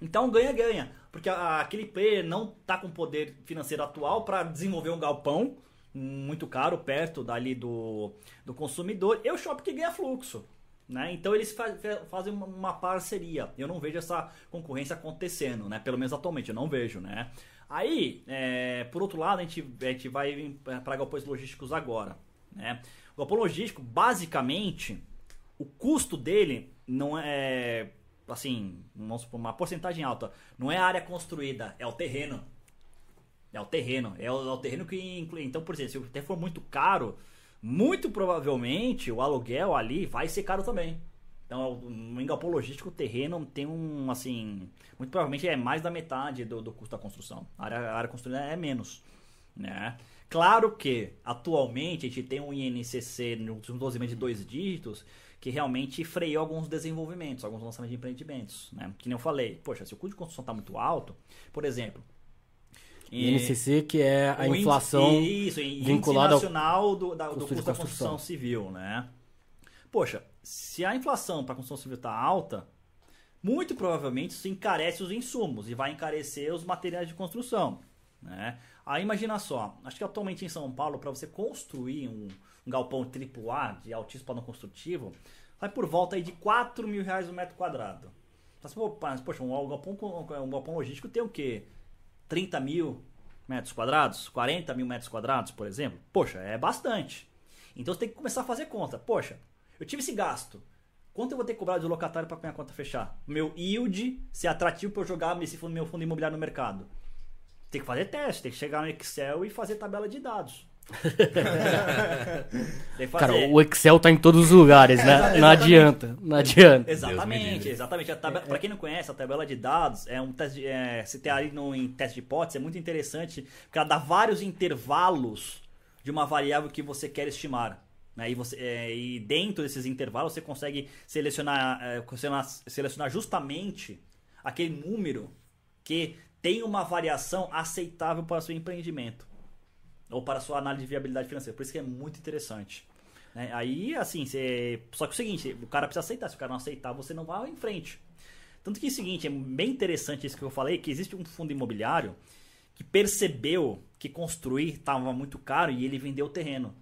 Então ganha-ganha. Porque a- aquele player não tá com poder financeiro atual para desenvolver um galpão muito caro perto dali do, do consumidor. E o shopping que ganha fluxo. Né? Então eles fa- fa- fazem uma- uma parceria. Eu não vejo essa concorrência acontecendo, né? Pelo menos atualmente, eu não vejo, né? Aí, é, por outro lado, a gente, a gente vai para galpões logísticos agora, né? O galpão logístico, basicamente, o custo dele não é, assim, vamos supor, uma porcentagem alta. Não é a área construída, é o terreno. É o terreno. É o, é o terreno que inclui. Então, por exemplo, se o terreno for muito caro, muito provavelmente o aluguel ali vai ser caro também. Então, no galpão logístico, o terreno tem um, assim, muito provavelmente é mais da metade do, do custo da construção. A área, a área construída é menos, né? Claro que, atualmente, a gente tem um INCC no último 12 meses de dois dígitos que realmente freou alguns desenvolvimentos, alguns lançamentos de empreendimentos, né? Que nem eu falei, poxa, se o custo de construção está muito alto, por exemplo... INCC, que é a o índice- inflação isso, vinculada ao nacional do, da- do custo da construção. construção civil, né? Poxa, se a inflação para a construção civil está alta, muito provavelmente isso encarece os insumos e vai encarecer os materiais de construção, né? Aí imagina só, acho que atualmente em São Paulo, para você construir um, um galpão AAA de altíssimo padrão construtivo, vai por volta aí de 4 mil reais o metro quadrado. Mas, pô, mas, poxa, um galpão, um galpão logístico tem o quê? 30 mil metros quadrados, 40 mil metros quadrados, por exemplo, poxa, é bastante. Então você tem que começar a fazer conta. Poxa, eu tive esse gasto. Quanto eu vou ter que cobrar de locatário para minha conta fechar? Meu yield ser atrativo para eu jogar esse fundo, meu fundo imobiliário no mercado. Tem que fazer teste, tem que chegar no Excel e fazer tabela de dados. Cara, o Excel tá em todos os lugares, né? Não adianta, não adianta. Exatamente, exatamente. A tabela, Pra quem não conhece, a tabela de dados é um teste. de- É, se tem ali no, em teste de hipótese, é muito interessante, porque ela dá vários intervalos de uma variável que você quer estimar. Né? E, você, é, e dentro desses intervalos você consegue selecionar, é, selecionar, justamente aquele número que tem uma variação aceitável para o seu empreendimento ou para a sua análise de viabilidade financeira. Por isso que é muito interessante. Né? Aí, assim, você... só que é o seguinte, o cara precisa aceitar. Se o cara não aceitar, você não vai em frente. Tanto que é o seguinte, é bem interessante isso que eu falei, que existe um fundo imobiliário que percebeu que construir estava muito caro e ele vendeu o terreno.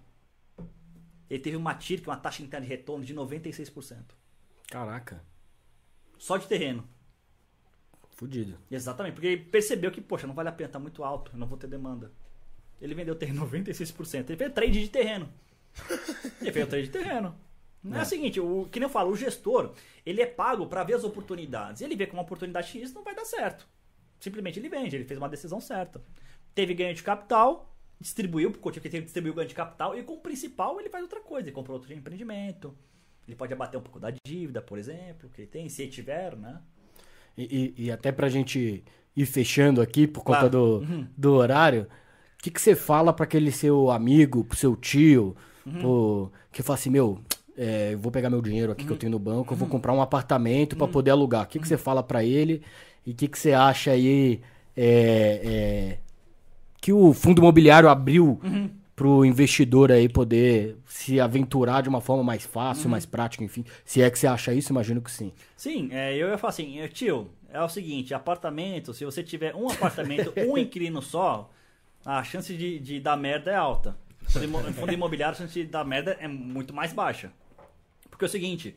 Ele teve uma TIR, uma taxa interna de retorno de 96%. Caraca. Só de terreno. Fudido. Exatamente, porque ele percebeu que, poxa, não vale a pena, tá muito alto, eu não vou ter demanda. Ele vendeu terreno 96%. Ele fez trade de terreno. ele fez trade de terreno. Não é. é, o seguinte, o, que nem eu falo, o gestor, ele é pago para ver as oportunidades. Ele vê que uma oportunidade X não vai dar certo. Simplesmente ele vende, ele fez uma decisão certa. Teve ganho de capital, distribuiu, porque teve distribuiu ganho de capital, e com o principal ele faz outra coisa, ele comprou outro empreendimento. Ele pode abater um pouco da dívida, por exemplo, que ele tem, se ele tiver, né? E, e, e até pra gente ir fechando aqui, por conta claro. do, uhum. do horário, o que, que você fala para aquele seu amigo, pro seu tio, uhum. pro, que fala assim, meu, é, eu vou pegar meu dinheiro aqui uhum. que eu uhum. tenho no banco, eu vou uhum. comprar um apartamento para uhum. poder alugar. O que, que você fala para ele e o que, que você acha aí é, é, que o fundo imobiliário abriu uhum. pro investidor aí poder se aventurar de uma forma mais fácil, uhum. mais prática, enfim. Se é que você acha isso, imagino que sim. Sim, é, eu ia falar assim, tio, é o seguinte, apartamento, se você tiver um apartamento, um inquilino só, a chance de, de dar merda é alta. Fundo imobiliário, a chance de dar merda é muito mais baixa. Porque é o seguinte,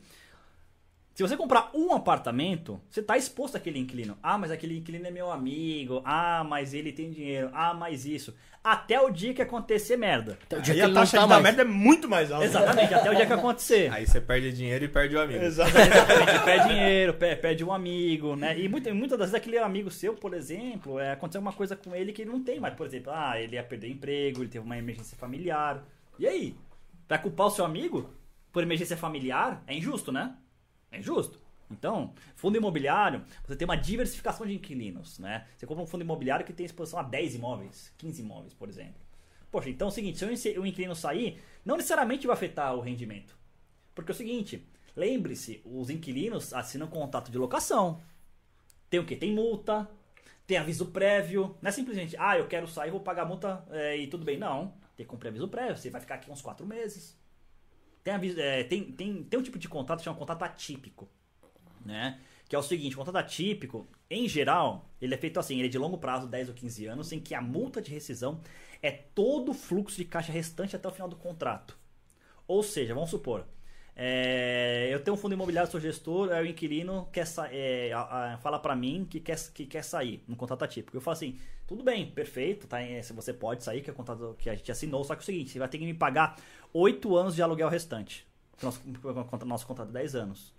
se você comprar um apartamento, você está exposto àquele inquilino. Ah, mas aquele inquilino é meu amigo. Ah, mas ele tem dinheiro. Ah, mas isso. Até o dia que acontecer merda. Até o dia Aí que a taxa tá de merda é muito mais alta. Exatamente, até o dia que acontecer. Aí você perde dinheiro e perde o amigo. Exatamente, perde dinheiro, perde um amigo, né? E muitas, muitas das vezes aquele amigo seu, por exemplo, é, aconteceu uma coisa com ele que ele não tem mais. Por exemplo, ah, ele ia perder emprego, ele teve uma emergência familiar. E aí? Vai culpar o seu amigo por emergência familiar? É injusto, né? É injusto. Então, fundo imobiliário, você tem uma diversificação de inquilinos, né? Você compra um fundo imobiliário que tem exposição a 10 imóveis, 15 imóveis, por exemplo. Poxa, então é o seguinte, se o inquilino sair, não necessariamente vai afetar o rendimento. Porque é o seguinte, lembre-se, os inquilinos assinam contrato de locação. Tem o quê? Tem multa, tem aviso prévio. Não é simplesmente, ah, eu quero sair, vou pagar multa é, e tudo bem. Não, tem que cumprir aviso prévio. Você vai ficar aqui uns 4 meses. Tem, é, tem, tem, tem um tipo de contrato que chama contrato atípico, né? Que é o seguinte, o contrato atípico, em geral, ele é feito assim, ele é de longo prazo, 10 ou 15 anos, em que a multa de rescisão é todo o fluxo de caixa restante até o final do contrato. Ou seja, vamos supor, é, eu tenho um fundo imobiliário, sou gestor, aí o inquilino quer é, fala para mim que quer, que quer sair no contrato atípico. Eu falo assim, tudo bem, perfeito, tá? Se você pode sair, que é o contrato que a gente assinou, só que é o seguinte, você vai ter que me pagar 8 anos de aluguel restante. Nosso, nosso contrato é 10 anos.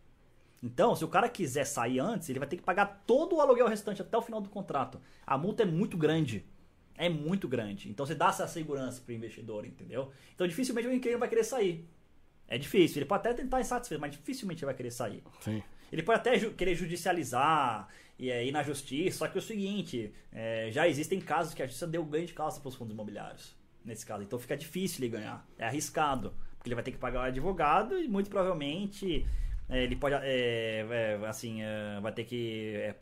Então, se o cara quiser sair antes, ele vai ter que pagar todo o aluguel restante até o final do contrato. A multa é muito grande. É muito grande. Então você dá essa segurança pro investidor, entendeu? Então dificilmente o inquilino vai querer sair. É difícil. Ele pode até tentar insatisfeito, mas dificilmente ele vai querer sair. Sim. Ele pode até ju querer judicializar e é, ir na justiça, só que é o seguinte, é, já existem casos que a justiça deu ganho de causa para os fundos imobiliários. Nesse caso. Então fica difícil ele ganhar. É arriscado. Porque ele vai ter que pagar o advogado e muito provavelmente é, ele pode, é, é, assim, vai ter que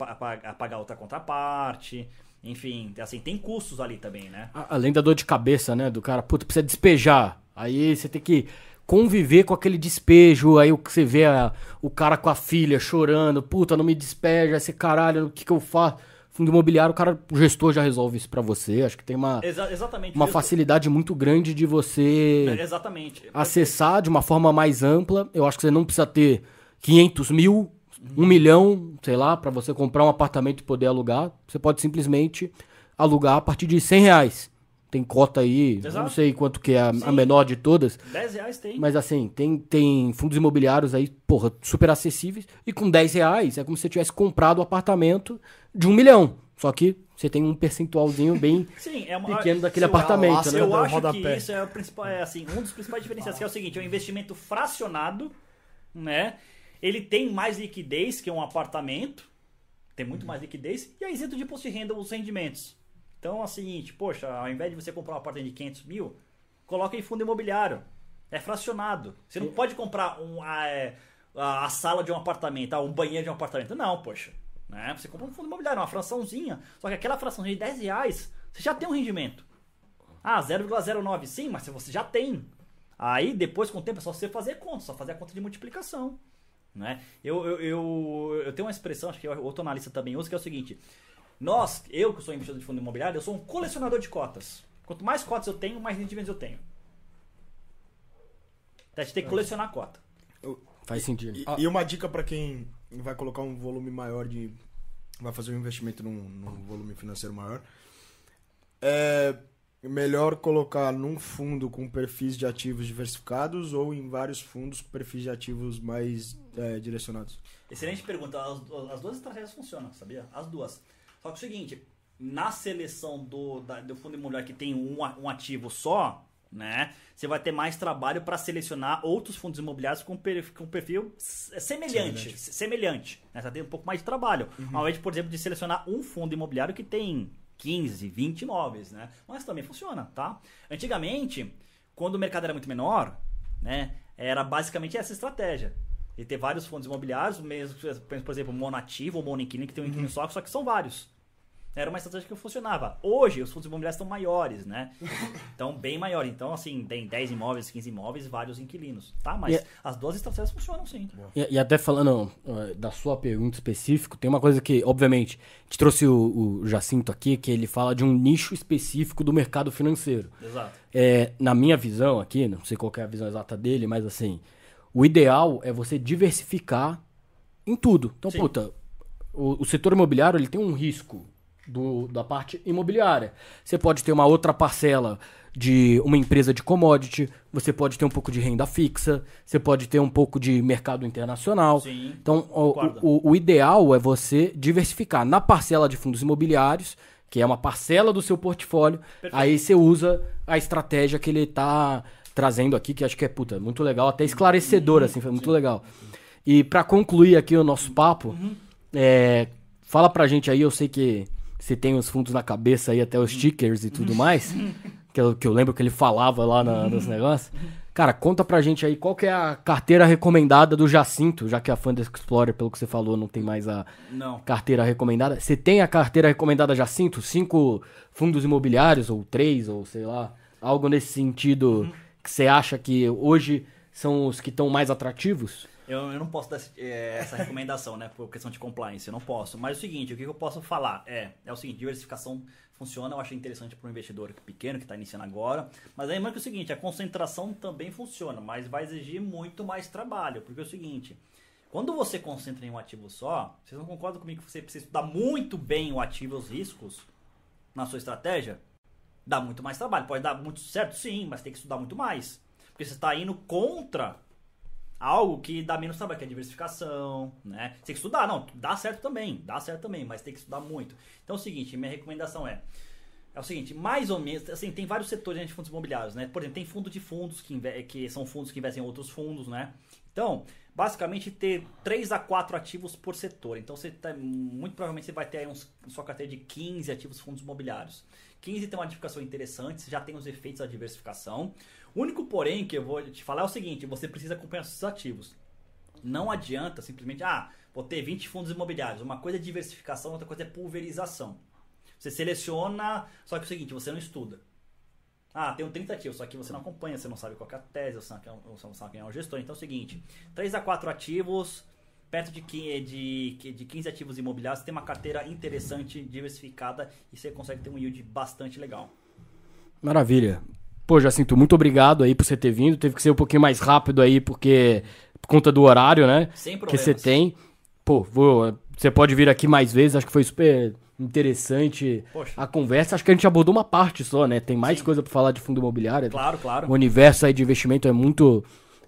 pagar outra contraparte. Enfim, assim, tem custos ali também, né? Além da dor de cabeça, né? Do cara, puta, precisa despejar. Aí você tem que conviver com aquele despejo, aí você vê a, o cara com a filha chorando, puta, não me despeja, esse caralho, o que que eu faço? Fundo imobiliário, o cara, o gestor já resolve isso para você. Acho que tem uma, Exa exatamente, uma facilidade muito grande de você é, exatamente. acessar de uma forma mais ampla. Eu acho que você não precisa ter 500 mil, um milhão, sei lá, para você comprar um apartamento e poder alugar. Você pode simplesmente alugar a partir de 100 reais. Tem cota aí, Exato. não sei quanto que é a, a, menor de todas. 10 reais tem. Mas assim, tem, tem fundos imobiliários aí, porra, super acessíveis. E com 10 reais é como se você tivesse comprado o um apartamento de um milhão. Só que você tem um percentualzinho bem Sim, é uma, pequeno daquele apartamento. Eu, né? eu acho que isso é, o principal, é assim, um dos principais diferenciais, que é o seguinte, é um investimento fracionado, né? Ele tem mais liquidez que um apartamento, tem muito mais liquidez, e é isento de imposto de renda os rendimentos. Então é o seguinte, poxa, ao invés de você comprar um apartamento de 500 mil, coloca em fundo imobiliário. É fracionado. Você não pode comprar um, a, é, a, a, sala de um apartamento, ah, um banheiro de um apartamento. Não, poxa. Né? Você compra um fundo imobiliário, uma fraçãozinha. Só que aquela fraçãozinha de 10 reais, você já tem um rendimento. Ah, 0,09 sim, mas você já tem. Aí depois com o tempo é só você fazer conta, só fazer a conta de multiplicação. Né? Eu, eu, eu, eu tenho uma expressão, acho que outro analista também usa, que é o seguinte: nós, eu que sou investidor de fundo imobiliário, eu sou um colecionador de cotas. Quanto mais cotas eu tenho, mais rendimentos eu tenho. Então a gente tem que colecionar a cota. Faz sentido. E, Ah, e uma dica pra quem vai colocar um volume maior de. vai fazer um investimento num, num volume financeiro maior. É melhor colocar num fundo com perfis de ativos diversificados ou em vários fundos com perfis de ativos mais é, direcionados? Excelente pergunta. As, as duas estratégias funcionam, sabia? As duas. Só que é o seguinte, na seleção do, da- do fundo imobiliário que tem um, um ativo só, né? Você vai ter mais trabalho para selecionar outros fundos imobiliários com, per- com perfil semelhante. Semelhante. semelhante né? Você vai ter um pouco mais de trabalho. Ao invés, de, por exemplo, de selecionar um fundo imobiliário que tem 15, 20 imóveis, né? Mas também funciona, tá? Antigamente, quando o mercado era muito menor, né? Era basicamente essa estratégia. E ter vários fundos imobiliários, mesmo, por exemplo, monativo ou monoinquilino, que tem um inquilino só, só que são vários. Era uma estratégia que funcionava. Hoje, os fundos imobiliários estão maiores, né? Então, bem maiores. Então, assim, tem 10 imóveis, 15 imóveis, vários inquilinos, tá? Mas E- as duas estratégias funcionam sim. E, e até falando uh, da sua pergunta específica, tem uma coisa que, obviamente, te trouxe o, o Jacinto aqui, que ele fala de um nicho específico do mercado financeiro. Exato. É, na minha visão aqui, não sei qual é a visão exata dele, mas assim, o ideal é você diversificar em tudo. Então, Sim. puta, o, o setor imobiliário ele tem um risco do, da parte imobiliária. Você pode ter uma outra parcela de uma empresa de commodity, você pode ter um pouco de renda fixa, você pode ter um pouco de mercado internacional. Sim, Então, o, o, o ideal é você diversificar na parcela de fundos imobiliários, que é uma parcela do seu portfólio, Perfeito. aí você usa a estratégia que ele tá trazendo aqui, que acho que é puta, muito legal, até esclarecedor, assim, foi muito legal. E pra concluir aqui o nosso papo, é, fala pra gente aí, eu sei que você tem os fundos na cabeça aí, até os stickers e tudo mais, que eu, que eu lembro que ele falava lá na, nos negócios. Cara, conta pra gente aí qual que é a carteira recomendada do Jacinto, já que a Fund Explorer, pelo que você falou, não tem mais a Não. carteira recomendada. Você tem a carteira recomendada Jacinto? Cinco fundos imobiliários, ou três, ou sei lá, algo nesse sentido que você acha que hoje são os que estão mais atrativos? Eu, eu não posso dar esse- eh, essa recomendação, né? Por questão de compliance, eu não posso. Mas é o seguinte, o que eu posso falar é, é o seguinte, diversificação funciona, eu acho interessante para um investidor pequeno que está iniciando agora. Mas lembrando que é o seguinte, a concentração também funciona, mas vai exigir muito mais trabalho. Porque é o seguinte, quando você concentra em um ativo só, vocês não concordam comigo que você precisa estudar muito bem o ativo e os riscos na sua estratégia? Dá muito mais trabalho. Pode dar muito certo, sim, mas tem que estudar muito mais. Porque você está indo contra algo que dá menos trabalho, que é diversificação, né? Você tem que estudar, não, dá certo também, dá certo também, mas tem que estudar muito. Então é o seguinte, minha recomendação é, é o seguinte, mais ou menos, assim, tem vários setores de fundos imobiliários, né? Por exemplo, tem fundo de fundos que, que são fundos que investem em outros fundos, né? Então, basicamente ter 3 a 4 ativos por setor. Então, você tá, muito provavelmente você vai ter aí uns, sua carteira de 15 ativos fundos imobiliários. 15 tem uma diversificação interessante, você já tem os efeitos da diversificação. O único porém que eu vou te falar é o seguinte, você precisa acompanhar seus ativos. Não adianta simplesmente, ah, vou ter 20 fundos imobiliários. Uma coisa é diversificação, outra coisa é pulverização. Você seleciona, só que é o seguinte, você não estuda. Ah, tem um 30 ativos, só que você não acompanha, você não sabe qual é a tese, sabe, você não sabe quem é o gestor. Então é o seguinte, 3 a 4 ativos, perto de, qui- de, de 15 ativos imobiliários, você tem uma carteira interessante, diversificada e você consegue ter um yield bastante legal. Maravilha. Pô, Jacinto, muito obrigado aí por você ter vindo. Teve que ser um pouquinho mais rápido aí, porque por conta do horário, né? Sem que você tem. Pô, vou, você pode vir aqui mais vezes, acho que foi super interessante Poxa. a conversa. Acho que a gente abordou uma parte só, né? Tem mais Sim. coisa pra falar de fundo imobiliário. Claro, claro. O universo aí de investimento é muito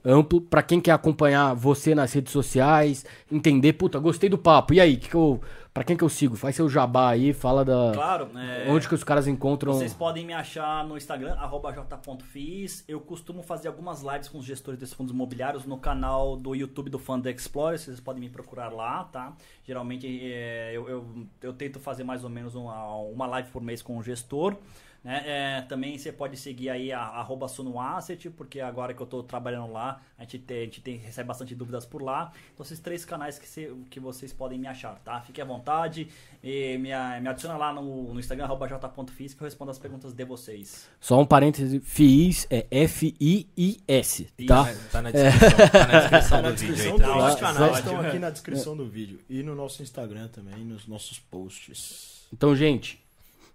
amplo. Pra quem quer acompanhar você nas redes sociais, entender, puta, gostei do papo. E aí, que que eu, pra quem que eu sigo? Faz seu jabá aí, fala da Claro, é, onde que os caras encontram. Vocês podem me achar no Instagram, arroba j.fiz. Eu costumo fazer algumas lives com os gestores desses fundos imobiliários no canal do YouTube do Fund Explorer. Vocês podem me procurar lá, tá? Geralmente é, eu, eu, eu tento fazer mais ou menos uma, uma live por mês com o gestor. Né? É, também você pode seguir aí a, arroba Sunoasset, porque agora que eu estou trabalhando lá, a gente, tem, a gente tem, recebe bastante dúvidas por lá. Então, esses três canais que, cê- que vocês podem me achar, tá? Fique à vontade. E me, me adiciona lá no, no Instagram, arroba j.fiz, que eu respondo as perguntas de vocês. Só um parêntese, FIIS é F-I-I-S, tá? Tá na descrição, tá na descrição Tá na do vídeo descrição estão aqui na descrição do vídeo. E no nosso Instagram também, nos nossos posts. Então, gente,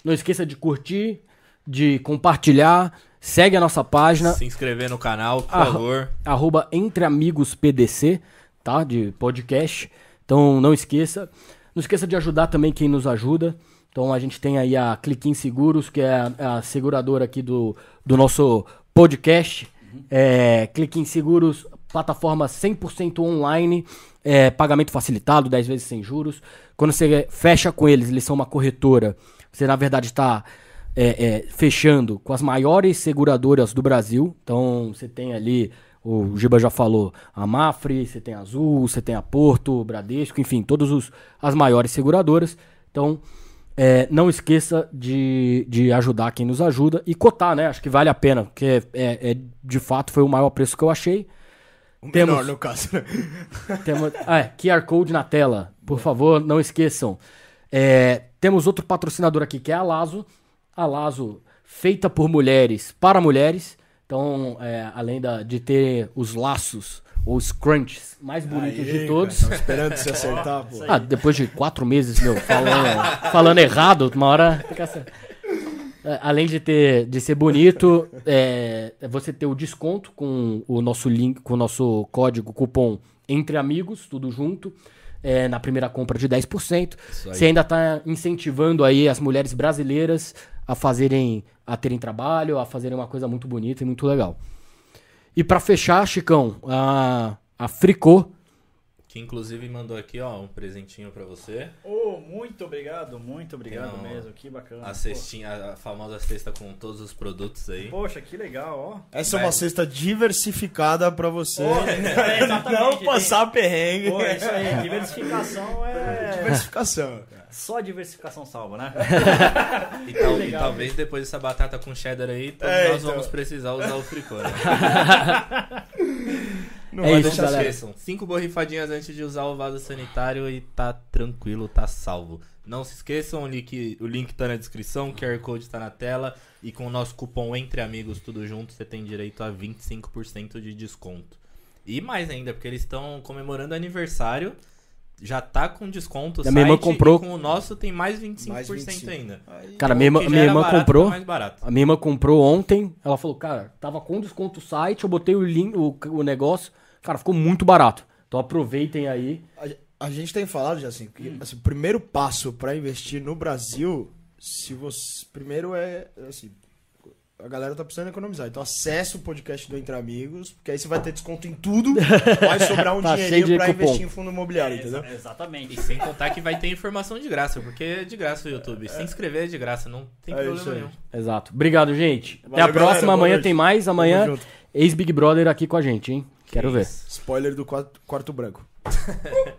não esqueça de curtir, de compartilhar, segue a nossa página, Se inscrever no canal, por Ah, favor. arroba Entre Amigos PDC, tá? De podcast. Então não esqueça. Não esqueça de ajudar também quem nos ajuda. Então a gente tem aí a Cliquim Seguros, que é a, a seguradora aqui do, do nosso podcast. É, Cliquim Seguros, plataforma 100% online, é, pagamento facilitado, 10 vezes sem juros. Quando você fecha com eles, eles são uma corretora. Você na verdade está é, é, fechando com as maiores seguradoras do Brasil. Então você tem ali, o Giba já falou, a Mafre, você tem a Azul, você tem a Porto, Bradesco, enfim, todas os- as maiores seguradoras. Então é, não esqueça de, de ajudar quem nos ajuda e cotar, né? Acho que vale a pena, porque é, é- de fato foi o maior preço que eu achei. O Temos- menor, no caso. Temos, ah, é, QR Code na tela, por favor, não esqueçam. É, temos outro patrocinador aqui que é a Lazo. A Lazo, feita por mulheres para mulheres. Então, é, além da- de ter os laços, ou os crunches mais bonitos Aí, de cara, todos. tava esperando você acertar, pô. Ah, depois de quatro meses, meu, falando, falando errado, uma hora fica assim. É, Além de ter de ser bonito, é, você ter o desconto com o nosso link, com o nosso código cupom Entre Amigos, tudo junto, é, na primeira compra de 10%. Isso aí. Você ainda está incentivando aí as mulheres brasileiras a fazerem, a terem trabalho, a fazerem uma coisa muito bonita e muito legal. E para fechar, Chicão, a, a Fricô, Que inclusive mandou aqui, ó, um presentinho pra você. Oh, muito obrigado, muito obrigado Tem mesmo. Que bacana. A cestinha, a famosa cesta com todos os produtos aí. Poxa, que legal, ó. Essa é uma cesta diversificada pra você É, exatamente, não passar perrengue. Pô, é isso aí, diversificação é. Diversificação. Só diversificação salva, né? E, tal- e legal, talvez depois dessa batata com cheddar aí, todos É, nós então. vamos precisar usar o fricô, né? Não É vai isso, Não se deixar galera. esqueçam, cinco borrifadinhas antes de usar o vaso sanitário e tá tranquilo, tá salvo. Não se esqueçam, o link, o link tá na descrição, o QR Code tá na tela e com o nosso cupom Entre Amigos tudo junto, você tem direito a 25% de desconto. E mais ainda, porque eles estão comemorando aniversário, já tá com desconto minha irmã comprou- e com o nosso tem mais 25%, Mais 25. ainda. Aí- cara, minha irmã, O que já minha era irmã barato, comprou. tá mais barato. A minha irmã comprou ontem. Ela falou, cara, tava com desconto o site, eu botei o link, o, o negócio. Cara, ficou muito barato. Então aproveitem aí. A, a gente tem falado já assim, que assim, o primeiro passo pra investir no Brasil, se você primeiro é assim, a galera tá precisando economizar. Então acessa o podcast do Entre Amigos, porque aí você vai ter desconto em tudo, vai sobrar um Tá dinheirinho pra cupom. investir em fundo imobiliário, É, entendeu? exa- exatamente. E sem contar que vai ter informação de graça, porque é de graça o YouTube. Se inscrever é de graça, não tem É problema nenhum. Exato. Obrigado, gente. Até Valeu, a próxima. galera. Amanhã tem mais. Amanhã, ex-Big Brother aqui com a gente, hein? Quero ver. Spoiler do quarto, quarto branco.